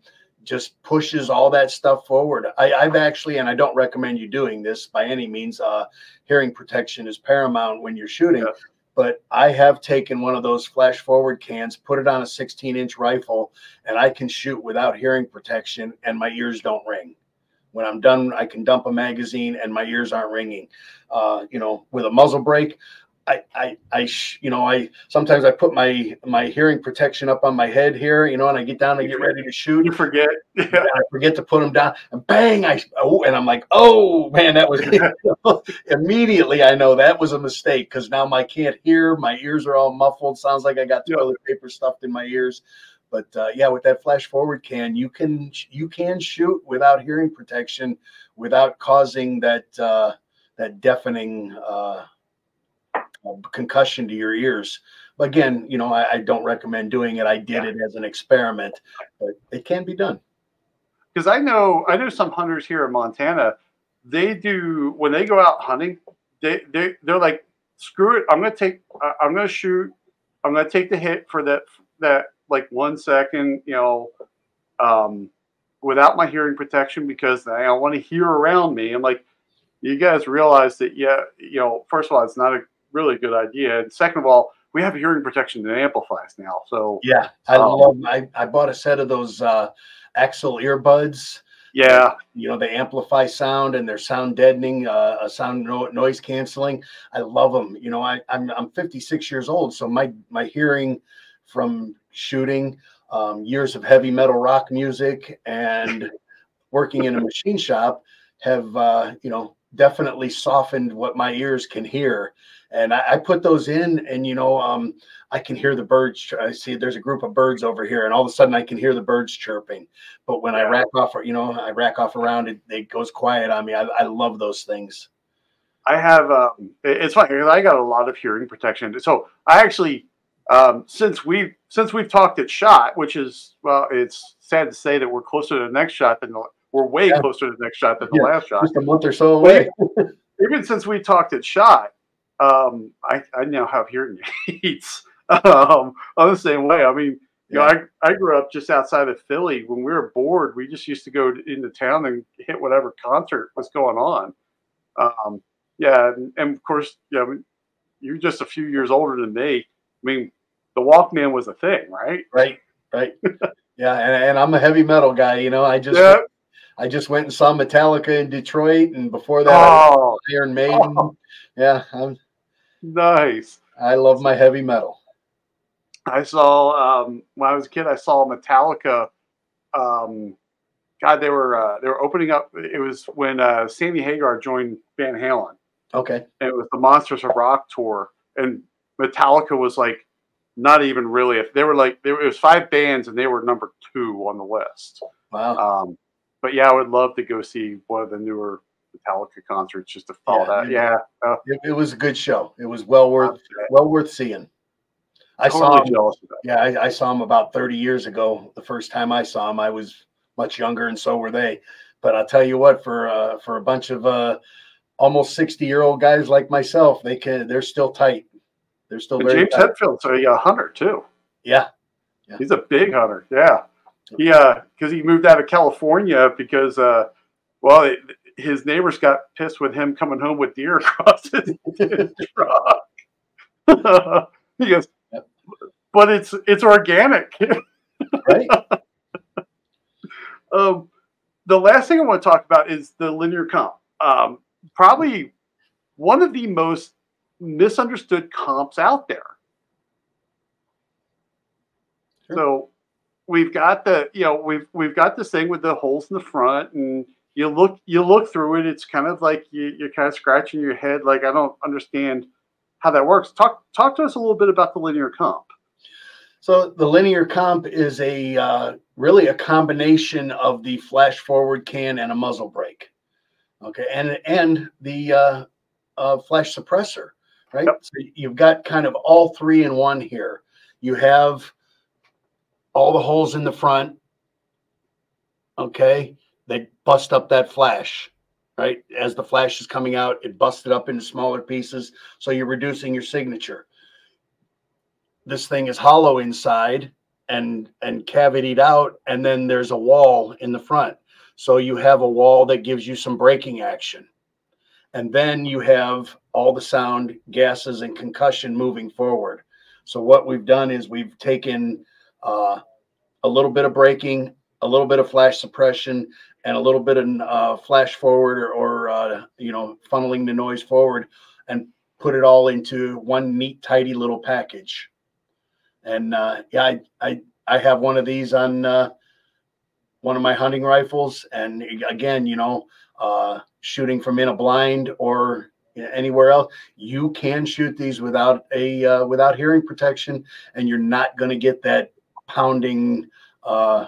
just pushes all that stuff forward I, have actually and i don't recommend you doing this by any means uh, hearing protection is paramount when you're shooting yeah. but i have taken one of those flash forward cans put it on a 16 inch rifle and i can shoot without hearing protection and my ears don't ring when I'm done, I can dump a magazine and my ears aren't ringing. Uh, you know, with a muzzle brake, I, I, I, sh- you know, I sometimes I put my my hearing protection up on my head here, you know, and I get down and get ready to shoot. You forget. and I forget to put them down, and bang! I oh, and I'm like, oh man, that was immediately. I know that was a mistake because now I can't hear. My ears are all muffled. Sounds like I got toilet paper stuffed in my ears. But uh, yeah, with that flash forward can, you can you can shoot without hearing protection, without causing that uh, that deafening. Uh, concussion to your ears. Again, you know, I, I don't recommend doing it. I did it as an experiment, but it can be done. Because I know I know some hunters here in Montana, they do when they go out hunting, they they they're like, screw it, I'm gonna take, I'm gonna shoot, I'm gonna take the hit for that that like one second, you know, um, without my hearing protection because I want to hear around me. I'm like, you guys realize that, yeah, you know, first of all, it's not a really good idea. And second of all, we have hearing protection that amplifies now. So yeah, I um, love. I, I bought a set of those uh, AXIL earbuds. Yeah, you know they amplify sound and they're sound deadening, uh, sound no, noise canceling. I love them. You know, I, I'm I'm 56 years old, so my my hearing from shooting, um, years of heavy metal rock music, and working in a machine shop have uh, you know definitely softened what my ears can hear. And I, I, put those in and you know um, i can hear the birds i see there's a group of birds over here and all of a sudden i can hear the birds chirping. But when i rack off you know i rack off around it it goes quiet on me. I, I love those things. I have um, it's funny because i got a lot of hearing protection. So i actually um, since we've since we've talked at shot which is well it's sad to say that we're closer to the next shot than the, we're way yeah. closer to the next shot than the yeah, last shot just a month or so away even since we talked at shot um, I, I now have hearing aids um, on the same way. I mean, you yeah. know, I, I grew up just outside of Philly. When we were bored, we just used to go into town and hit whatever concert was going on. Um, yeah, and, and, of course, yeah, you're just a few years older than me. I mean, the Walkman was a thing, right? Right, right. yeah, and, and I'm a heavy metal guy. You know, I just yeah. I just went and saw Metallica in Detroit, and before that, oh. Iron Maiden. Oh. Yeah, I'm Nice. I love my heavy metal. I saw um, when I was a kid. I saw Metallica. Um, God, they were uh, they were opening up. It was when uh, Sammy Hagar joined Van Halen. Okay. And it was the Monsters of Rock tour, and Metallica was like not even really. If they were like there was five bands, and they were number two on the list. Wow. Um, but yeah, I would love to go see one of the newer Metallica concerts just to follow yeah, that. Yeah, uh, it, it, was a good show. It was well worth well worth seeing. I totally saw him. Yeah, I, I, saw him about 30 years ago. The first time I saw him, I was much younger, and so were they. But I'll tell you what, for uh, for a bunch of uh, almost 60 year old guys like myself, they can they're still tight. They're still very James tight. Hetfield, so a hunter too. Yeah. yeah. he's a big hunter. Yeah, yeah, because he moved out of California because, uh, well, it, his neighbors got pissed with him coming home with deer across his, truck. he goes, but it's it's organic, right? um, the last thing I want to talk about is the linear comp. Um, probably one of the most misunderstood comps out there. Sure. So we've got the you know we've we've got this thing with the holes in the front and you look you look through it it's kind of like you, you're kind of scratching your head like i don't understand how that works. Talk talk to us a little bit about the linear comp. So the linear comp is a uh, really a combination of the flash forward can and a muzzle brake. Okay and and the uh, uh, flash suppressor right? Yep. so you've got kind of all three in one here. You have all the holes in the front okay they bust up that flash, right? As the flash is coming out, it busted up into smaller pieces. So you're reducing your signature. This thing is hollow inside and and cavitied out, and then there's a wall in the front. So you have a wall that gives you some braking action. And then you have all the sound, gases, and concussion moving forward. So what we've done is we've taken uh, a little bit of braking, a little bit of flash suppression, and a little bit of uh, flash forward or, or uh, you know funneling the noise forward and put it all into one neat, tidy little package. And uh, yeah, I, I I have one of these on uh, one of my hunting rifles, and again, you know, uh, shooting from in a blind or anywhere else, you can shoot these without a uh, without hearing protection, and you're not going to get that pounding, uh,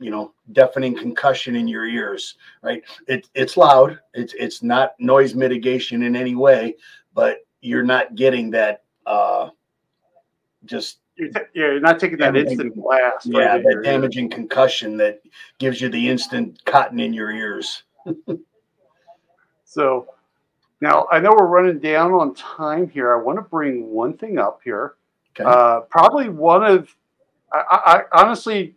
you know, deafening concussion in your ears. Right? It, it's loud. It's it's not noise mitigation in any way, but you're not getting that. Uh, just you're, t- yeah, you're not taking that instant blast. Yeah, right that damaging concussion that gives you the instant cotton in your ears. so now I know we're running down on time here. I want to bring one thing up here. Okay. Uh, probably one of, I, I, honestly,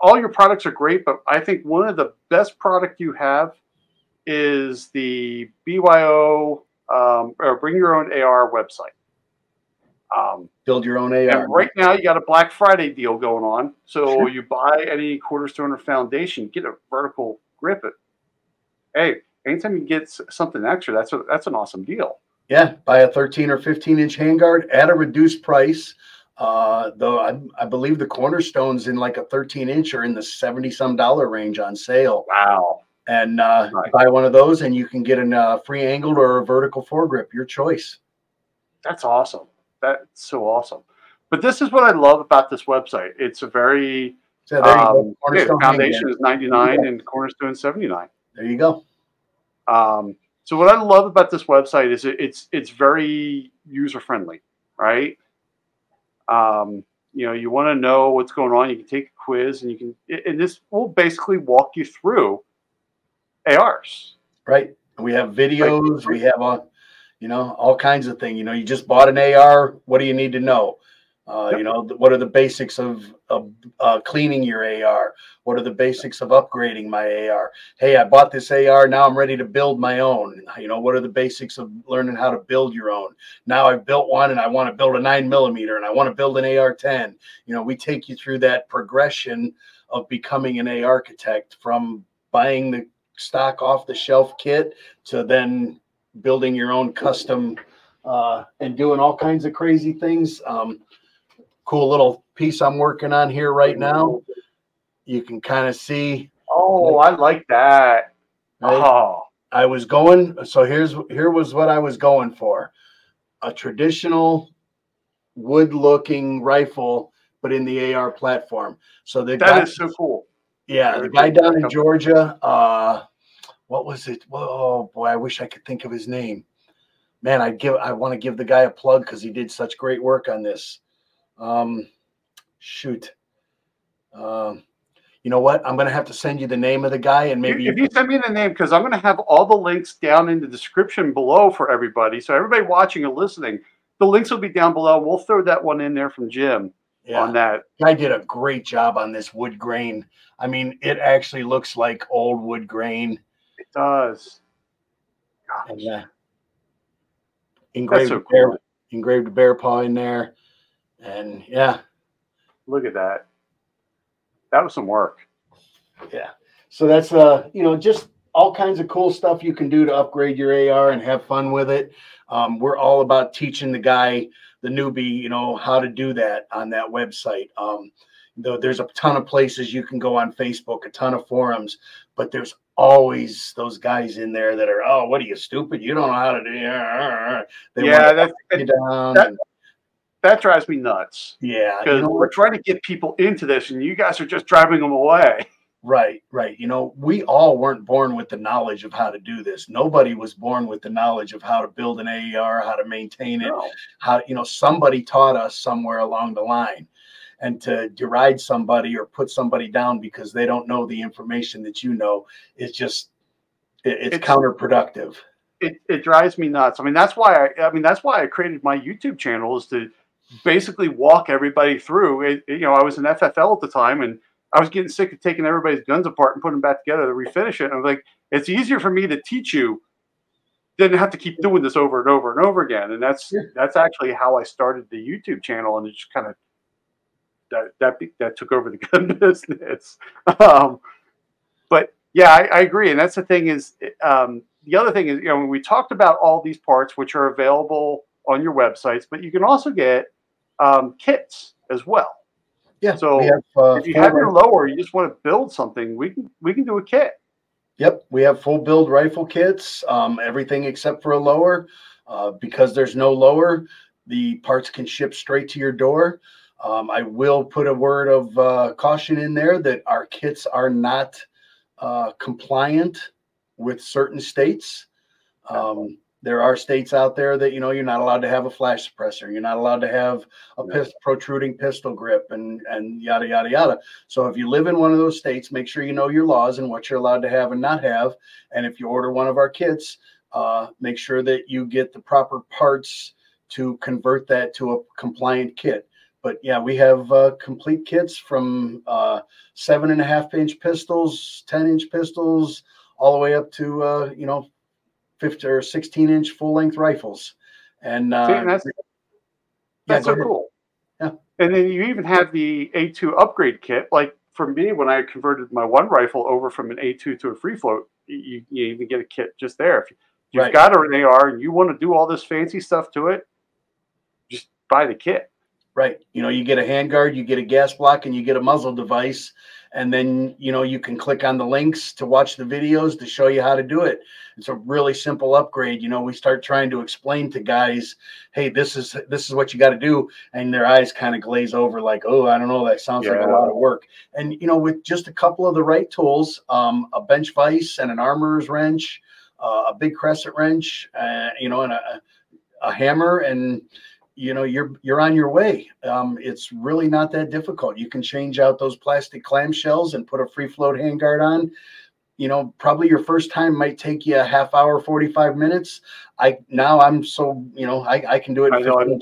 all your products are great, but I think one of the best product you have is the BYO um, or Bring Your Own AR website. Um, Build your own AR. right now, you got a Black Friday deal going on. So sure. you buy any Cornerstone or Foundation, get a vertical grip. It. Hey, anytime you get something extra, that's a, that's an awesome deal. Yeah, buy a 13 or 15 inch handguard at a reduced price. Uh, though I, I believe the cornerstones in like a 13 inch are in the 70 some dollar range on sale. Wow. And uh, right. buy one of those, and you can get a uh, free angled or a vertical foregrip, your choice. That's awesome. That's so awesome. But this is what I love about this website. It's a very so um, foundation is 99 and cornerstone 79. There you go. Um, so what I love about this website is it, it's it's very user friendly, right? Um, you know, you want to know what's going on. You can take a quiz, and you can, and this will basically walk you through ARs. Right. We have videos. We have a, you know, all kinds of things. You know, you just bought an AR. What do you need to know? Uh, yep. You know, what are the basics of, of uh, cleaning your AR? What are the basics of upgrading my AR? Hey, I bought this AR. Now I'm ready to build my own. You know, what are the basics of learning how to build your own? Now I've built one and I want to build a nine millimeter and I want to build an AR 10. You know, we take you through that progression of becoming an AR architect from buying the stock off the shelf kit to then building your own custom uh, and doing all kinds of crazy things. Um, cool little piece I'm working on here right now. You can kind of see. Oh, I like that. Right? Oh, I was going. So here's here was what I was going for: a traditional wood-looking rifle, but in the AR platform. So the that guy, is so cool. Yeah, the guy down in Georgia. Uh, what was it? Oh boy, I wish I could think of his name. Man, I give I want to give the guy a plug because he did such great work on this. Um, shoot. Um, you know what? I'm going to have to send you the name of the guy and maybe if you send me the name because I'm going to have all the links down in the description below for everybody. So everybody watching and listening, the links will be down below. We'll throw that one in there from Jim yeah. on that. Guy did a great job on this wood grain. I mean, it actually looks like old wood grain. It does. Gosh. And, uh, engraved so cool. bear, engraved bear paw in there. And yeah. Look at that. That was some work. Yeah. So that's uh, you know, just all kinds of cool stuff you can do to upgrade your AR and have fun with it. Um, we're all about teaching the guy, the newbie, you know, how to do that on that website. Um, though there's a ton of places you can go on Facebook, a ton of forums, but there's always those guys in there that are, oh, what are you stupid? You don't know how to do. They yeah, that's that, that drives me nuts. Yeah, because you know, we're trying to get people into this, and you guys are just driving them away. Right, right. You know, we all weren't born with the knowledge of how to do this. Nobody was born with the knowledge of how to build an AR, how to maintain it, no. how you know somebody taught us somewhere along the line. And to deride somebody or put somebody down because they don't know the information that you know is just it, it's, it's counterproductive. It, it drives me nuts. I mean, that's why I, I mean that's why I created my YouTube channel is to basically walk everybody through. It, you know, I was in FFL at the time, and I was getting sick of taking everybody's guns apart and putting them back together to refinish it. And I was like, it's easier for me to teach you than have to keep doing this over and over and over again. And that's yeah. that's actually how I started the YouTube channel, and it just kind of that that that took over the gun business. Um, but yeah, I, I, agree, and that's the thing is, um, the other thing is, you know, we talked about all these parts which are available on your websites, but you can also get um, kits as well. Yeah. So have, uh, if you have your lower, you just want to build something, we can we can do a kit. Yep, we have full build rifle kits, um, everything except for a lower. Uh, because there's no lower, the parts can ship straight to your door. Um, I will put a word of uh, caution in there that our kits are not uh, compliant with certain states. Um, there are states out there that you know you're not allowed to have a flash suppressor. You're not allowed to have a pist- protruding pistol grip and and yada yada yada. So if you live in one of those states make sure you know your laws and what you're allowed to have and not have. And if you order one of our kits uh, make sure that you get the proper parts to convert that to a compliant kit. But yeah we have uh, complete kits from uh, seven and a half inch pistols ten inch pistols all the way up to uh, you know 50 or 16 inch full length rifles. And uh, See, that's that's yeah, so cool. Yeah. And then you even have the A2 upgrade kit. Like for me, when I converted my one rifle over from an A2 to a free float, you, you even get a kit just there. If you've Right. got an AR and you want to do all this fancy stuff to it, just buy the kit. Right. You know, you get a handguard, you get a gas block, and you get a muzzle device. And then, you know, you can click on the links to watch the videos to show you how to do it. It's a really simple upgrade. You know, we start trying to explain to guys, hey, this is this is what you got to do. And their eyes kind of glaze over, like, oh, I don't know, that sounds like a lot of work. And you know, with just a couple of the right tools, um, a bench vise and an armorer's wrench, uh, a big crescent wrench, uh, you know, and a, a hammer and you know you're you're on your way. Um, it's really not that difficult. You can change out those plastic clamshells and put a free float handguard on. You know probably your first time might take you a half hour 45 minutes. I now i'm so you know i, I can do it in know, 15,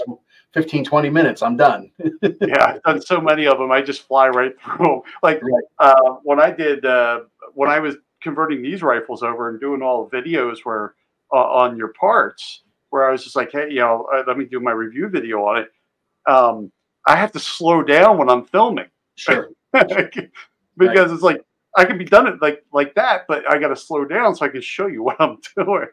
15 20 minutes. I'm done. Yeah, I've done so many of them. I just fly right through Like Right. uh, when I did uh, when I was converting these rifles over and doing all the videos where uh, on your parts, where I was just like, hey, you know, uh, let me do my review video on it. Um, I have to slow down when I'm filming sure because it's like I can be done it like like that, but I got to slow down so I can show you what I'm doing.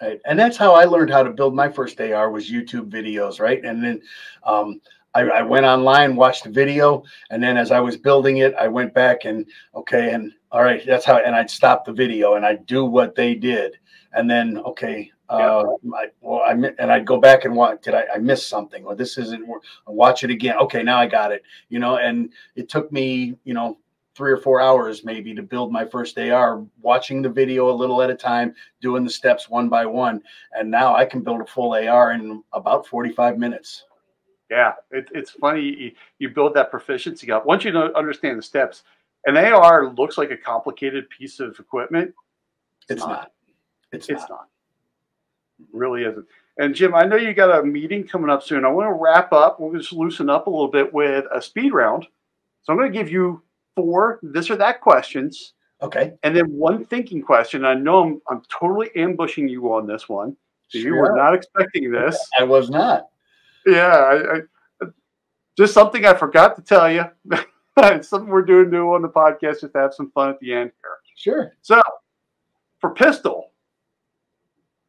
Right. And that's how I learned how to build my first AR was YouTube videos, right? And then um, I, I went online, watched the video, and then as I was building it, I went back and okay, and all right, that's how. And I'd stop the video and I'd do what they did, and then okay, uh, I, well, I and I'd go back and watch. Did I, I miss something? Or this isn't. Watch it again. Okay, now I got it. You know, and it took me, you know, three or four hours maybe to build my first AR, watching the video a little at a time, doing the steps one by one. And now I can build a full AR in about 45 minutes. Yeah, it, it's funny. You, you build that proficiency up. Once you know, understand the steps, an AR looks like a complicated piece of equipment. It's not. It's, It's not. not. Really isn't. And Jim, I know you got a meeting coming up soon. I want to wrap up. We'll just loosen up a little bit with a speed round. So I'm going to give you four this or that questions, Okay. and then one thinking question. I know I'm, I'm totally ambushing you on this one. So you were not expecting this. I was not. Yeah, I, I, just something I forgot to tell you. something we're doing new on the podcast just to have some fun at the end here. Sure. So, for pistol,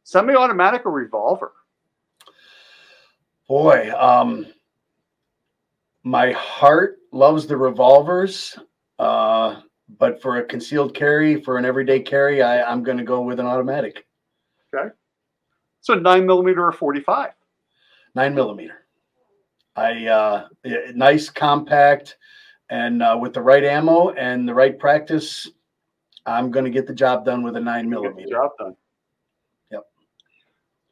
semi-automatic or revolver? Boy, um, my heart loves the revolvers, uh, but for a concealed carry, for an everyday carry, I, I'm going to go with an automatic, Okay. So nine millimeter or forty-five. nine millimeter. I uh, nice, compact, and uh, with the right ammo and the right practice, I'm going to get the job done with a nine Get the millimeter. job done.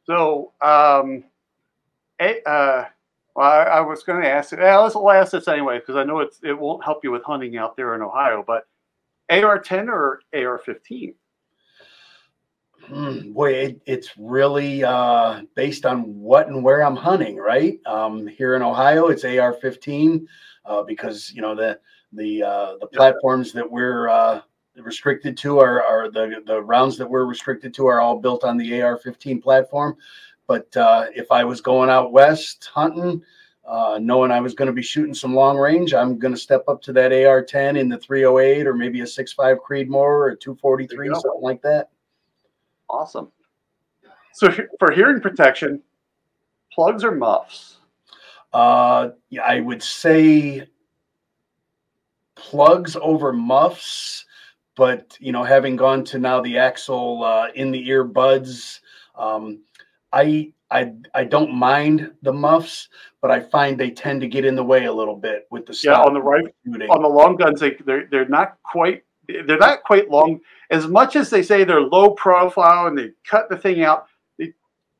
So, um, a, uh, I, I was going to ask. Well, let's I'll ask this anyway because I know it's it won't help you with hunting out there in Ohio. But AR-10 or AR-15? Hmm, boy, it, it's really uh, based on what and where I'm hunting, right? Um, here in Ohio, it's AR-15 uh, because you know the the uh, the platforms that we're uh, restricted to are, are the the rounds that we're restricted to are all built on the AR-15 platform. But uh, if I was going out west hunting, uh, knowing I was going to be shooting some long range, I'm going to step up to that AR-10 in the 308 or maybe a 6.5 Creedmoor or a 243, There you go. something like that. Awesome. So for hearing protection, plugs or muffs? Uh, yeah, I would say plugs over muffs, but you know, having gone to now the AXIL uh, in the ear buds, um, I I I don't mind the muffs, but I find they tend to get in the way a little bit with the yeah on the right shooting. on the long guns. They they're they're not quite they're not quite long as much as they say they're low profile and they cut the thing out.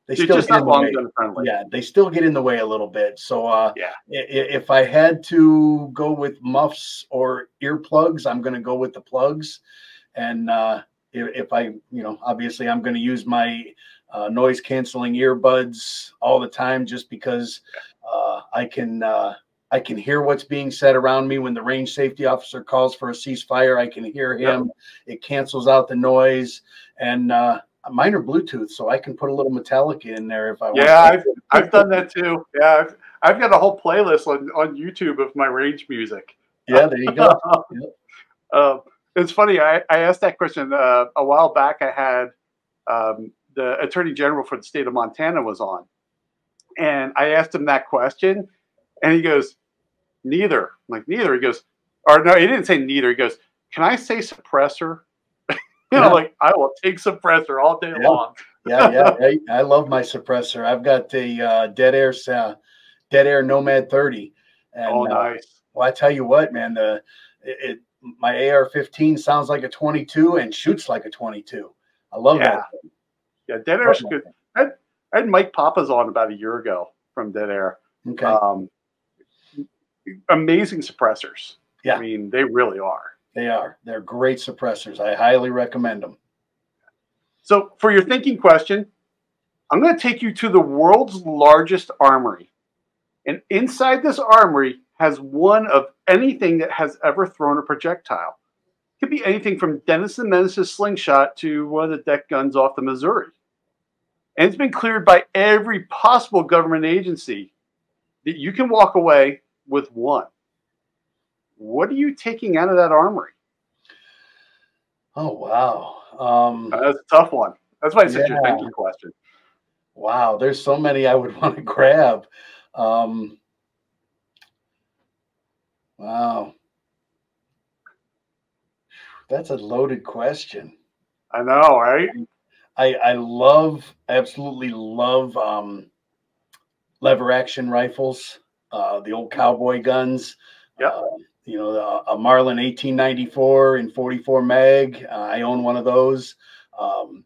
They still just not long gun friendly. Yeah, they still get in the way a little bit. So uh, yeah, if I had to go with muffs or earplugs, I'm going to go with the plugs. And uh, if, if, I, you know, obviously I'm going to use my uh, noise canceling earbuds all the time, just because uh, I can. Uh, I can hear what's being said around me when the range safety officer calls for a ceasefire. I can hear him. Yep. It cancels out the noise, and uh, mine are Bluetooth, so I can put a little Metallica in there if I want. Yeah, I've, I've done that too. Yeah, I've, I've got a whole playlist on, on YouTube of my range music. Yeah, there you go. yep. uh, it's funny. I, I asked that question uh, a while back. I had um, the Attorney General for the state of Montana was on, and I asked him that question, and he goes, "Neither." I'm like, "Neither." He goes, or no, he didn't say neither. He goes, "Can I say suppressor?" You know, yeah. like I will take suppressor all day yeah. long. yeah, yeah, I, I, love my suppressor. I've got the uh, Dead Air uh, Dead Air Nomad 30. And, oh, uh, nice. Uh, well, I tell you what, man, the it, it my AR-15 sounds like a 22 and shoots like a 22. I love yeah. that. Yeah, Dead Air's good. I had, I had Mike Pappas on about a year ago from Dead Air. Okay. Um, amazing suppressors. Yeah. I mean, they really are. They are. They're great suppressors. I highly recommend them. So, for your thinking question, I'm going to take you to the world's largest armory. And inside this armory has one of anything that has ever thrown a projectile. It could be anything from Dennis the Menace's slingshot to one of the deck guns off the Missouri. And it's been cleared by every possible government agency that you can walk away with one what are you taking out of that armory? Oh wow, um, that's a tough one. That's why it's yeah. such a thinking question. Wow, there's so many I would want to grab. Um, wow, that's a loaded question. I know, right? I I love, absolutely love um, lever action rifles, uh, the old cowboy guns. Yeah. Uh, you know, a Marlin 1894 in 44 mag. Uh, I own one of those. Um,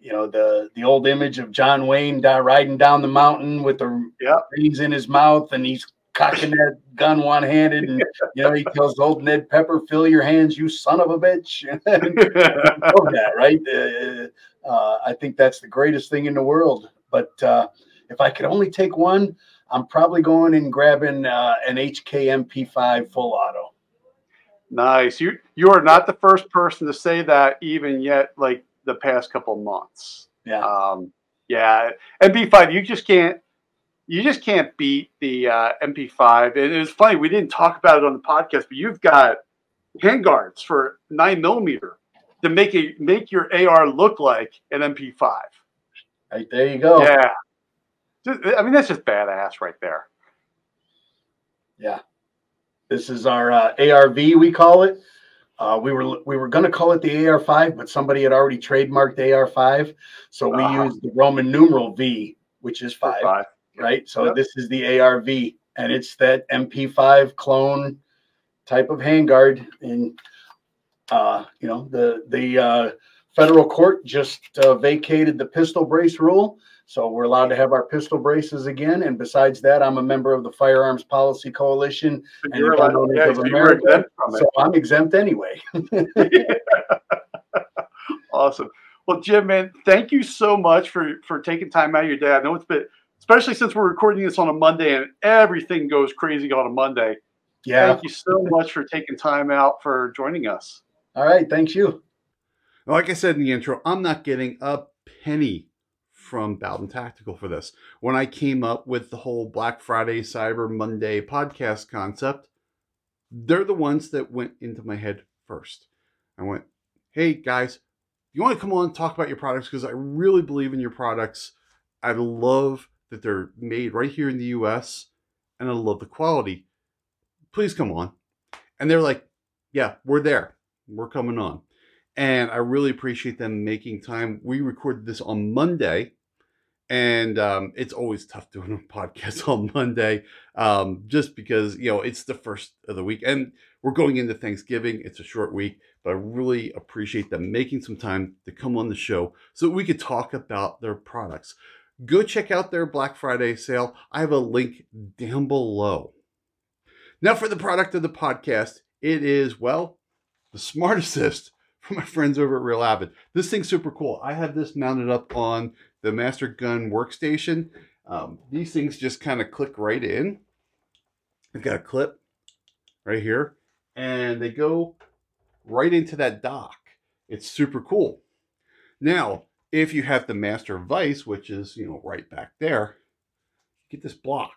you know, the the old image of John Wayne riding down the mountain with the yeah. reins in his mouth and he's cocking that gun one handed. And, you know, he tells old Ned Pepper, fill your hands, you son of a bitch. that, right? Uh, uh, I think that's the greatest thing in the world. But uh, if I could only take one, I'm probably going and grabbing uh, an HK MP5 full auto. Nice. You you are not the first person to say that even yet. Like the past couple months. Yeah. Um, yeah. MP5. You just can't. You just can't beat the uh, MP5. And it's funny we didn't talk about it on the podcast, but you've got handguards for nine millimeter to make it make your AR look like an MP5. Right there you go. Yeah. I mean, that's just badass right there. Yeah. This is our uh, ARV, we call it. Uh, we were we were going to call it the AR5, but somebody had already trademarked AR5, so we uh-huh. used the Roman numeral V, which is five, five. right? So yep. this is the ARV, and it's that MP5 clone type of handguard. And uh, you know, the the uh, federal court just uh, vacated the pistol brace rule, so we're allowed to have our pistol braces again. And besides that, I'm a member of the Firearms Policy Coalition and you're allowed, yeah, of so America. So I'm exempt anyway. awesome. Well, Jim, man, thank you so much for for taking time out of your day. I know it's been, especially since we're recording this on a Monday and everything goes crazy on a Monday. Yeah. Thank you so much for taking time out for joining us. All right. Thanks you. Like I said in the intro, I'm not getting a penny from Bowden Tactical for this. When I came up with the whole Black Friday, Cyber Monday podcast concept, they're the ones that went into my head first. I went, hey guys, you want to come on and talk about your products because I really believe in your products. I love that they're made right here in the US and I love the quality. Please come on. And they're like, yeah, we're there. We're coming on. And I really appreciate them making time. We recorded this on Monday, and um, it's always tough doing a podcast on Monday, um, just because you know it's the first of the week, and we're going into Thanksgiving. It's a short week, but I really appreciate them making some time to come on the show so we could talk about their products. Go check out their Black Friday sale. I have a link down below. Now, for the product of the podcast, it is well the Smart Assist from my friends over at Real Avid. This thing's super cool. I have this mounted up on the Master Gun workstation. Um, these things just kind of click right in. I've got a clip right here, and they go right into that dock. It's super cool. Now, if you have the Master Vice, which is you know right back there, get this block.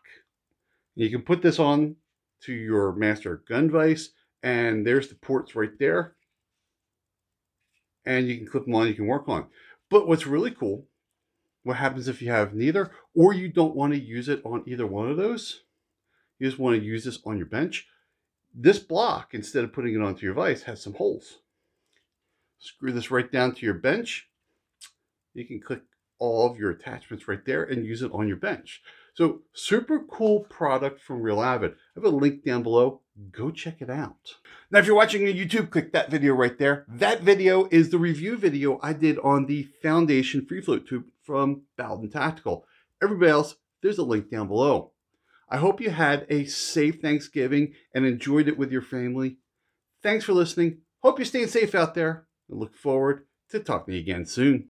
You can put this on to your Master Gun Vice, and there's the ports right there and you can clip them on, you can work on. But what's really cool, what happens if you have neither, or you don't want to use it on either one of those, you just want to use this on your bench. This block, instead of putting it onto your vise, has some holes. Screw this right down to your bench. You can click all of your attachments right there and use it on your bench. So super cool product from Real Avid. I have a link down below. Go check it out. Now, if you're watching on YouTube, click that video right there. That video is the review video I did on the Foundation Free Float Tube from Bowden Tactical. Everybody else, there's a link down below. I hope you had a safe Thanksgiving and enjoyed it with your family. Thanks for listening. Hope you're staying safe out there and look forward to talking to you again soon.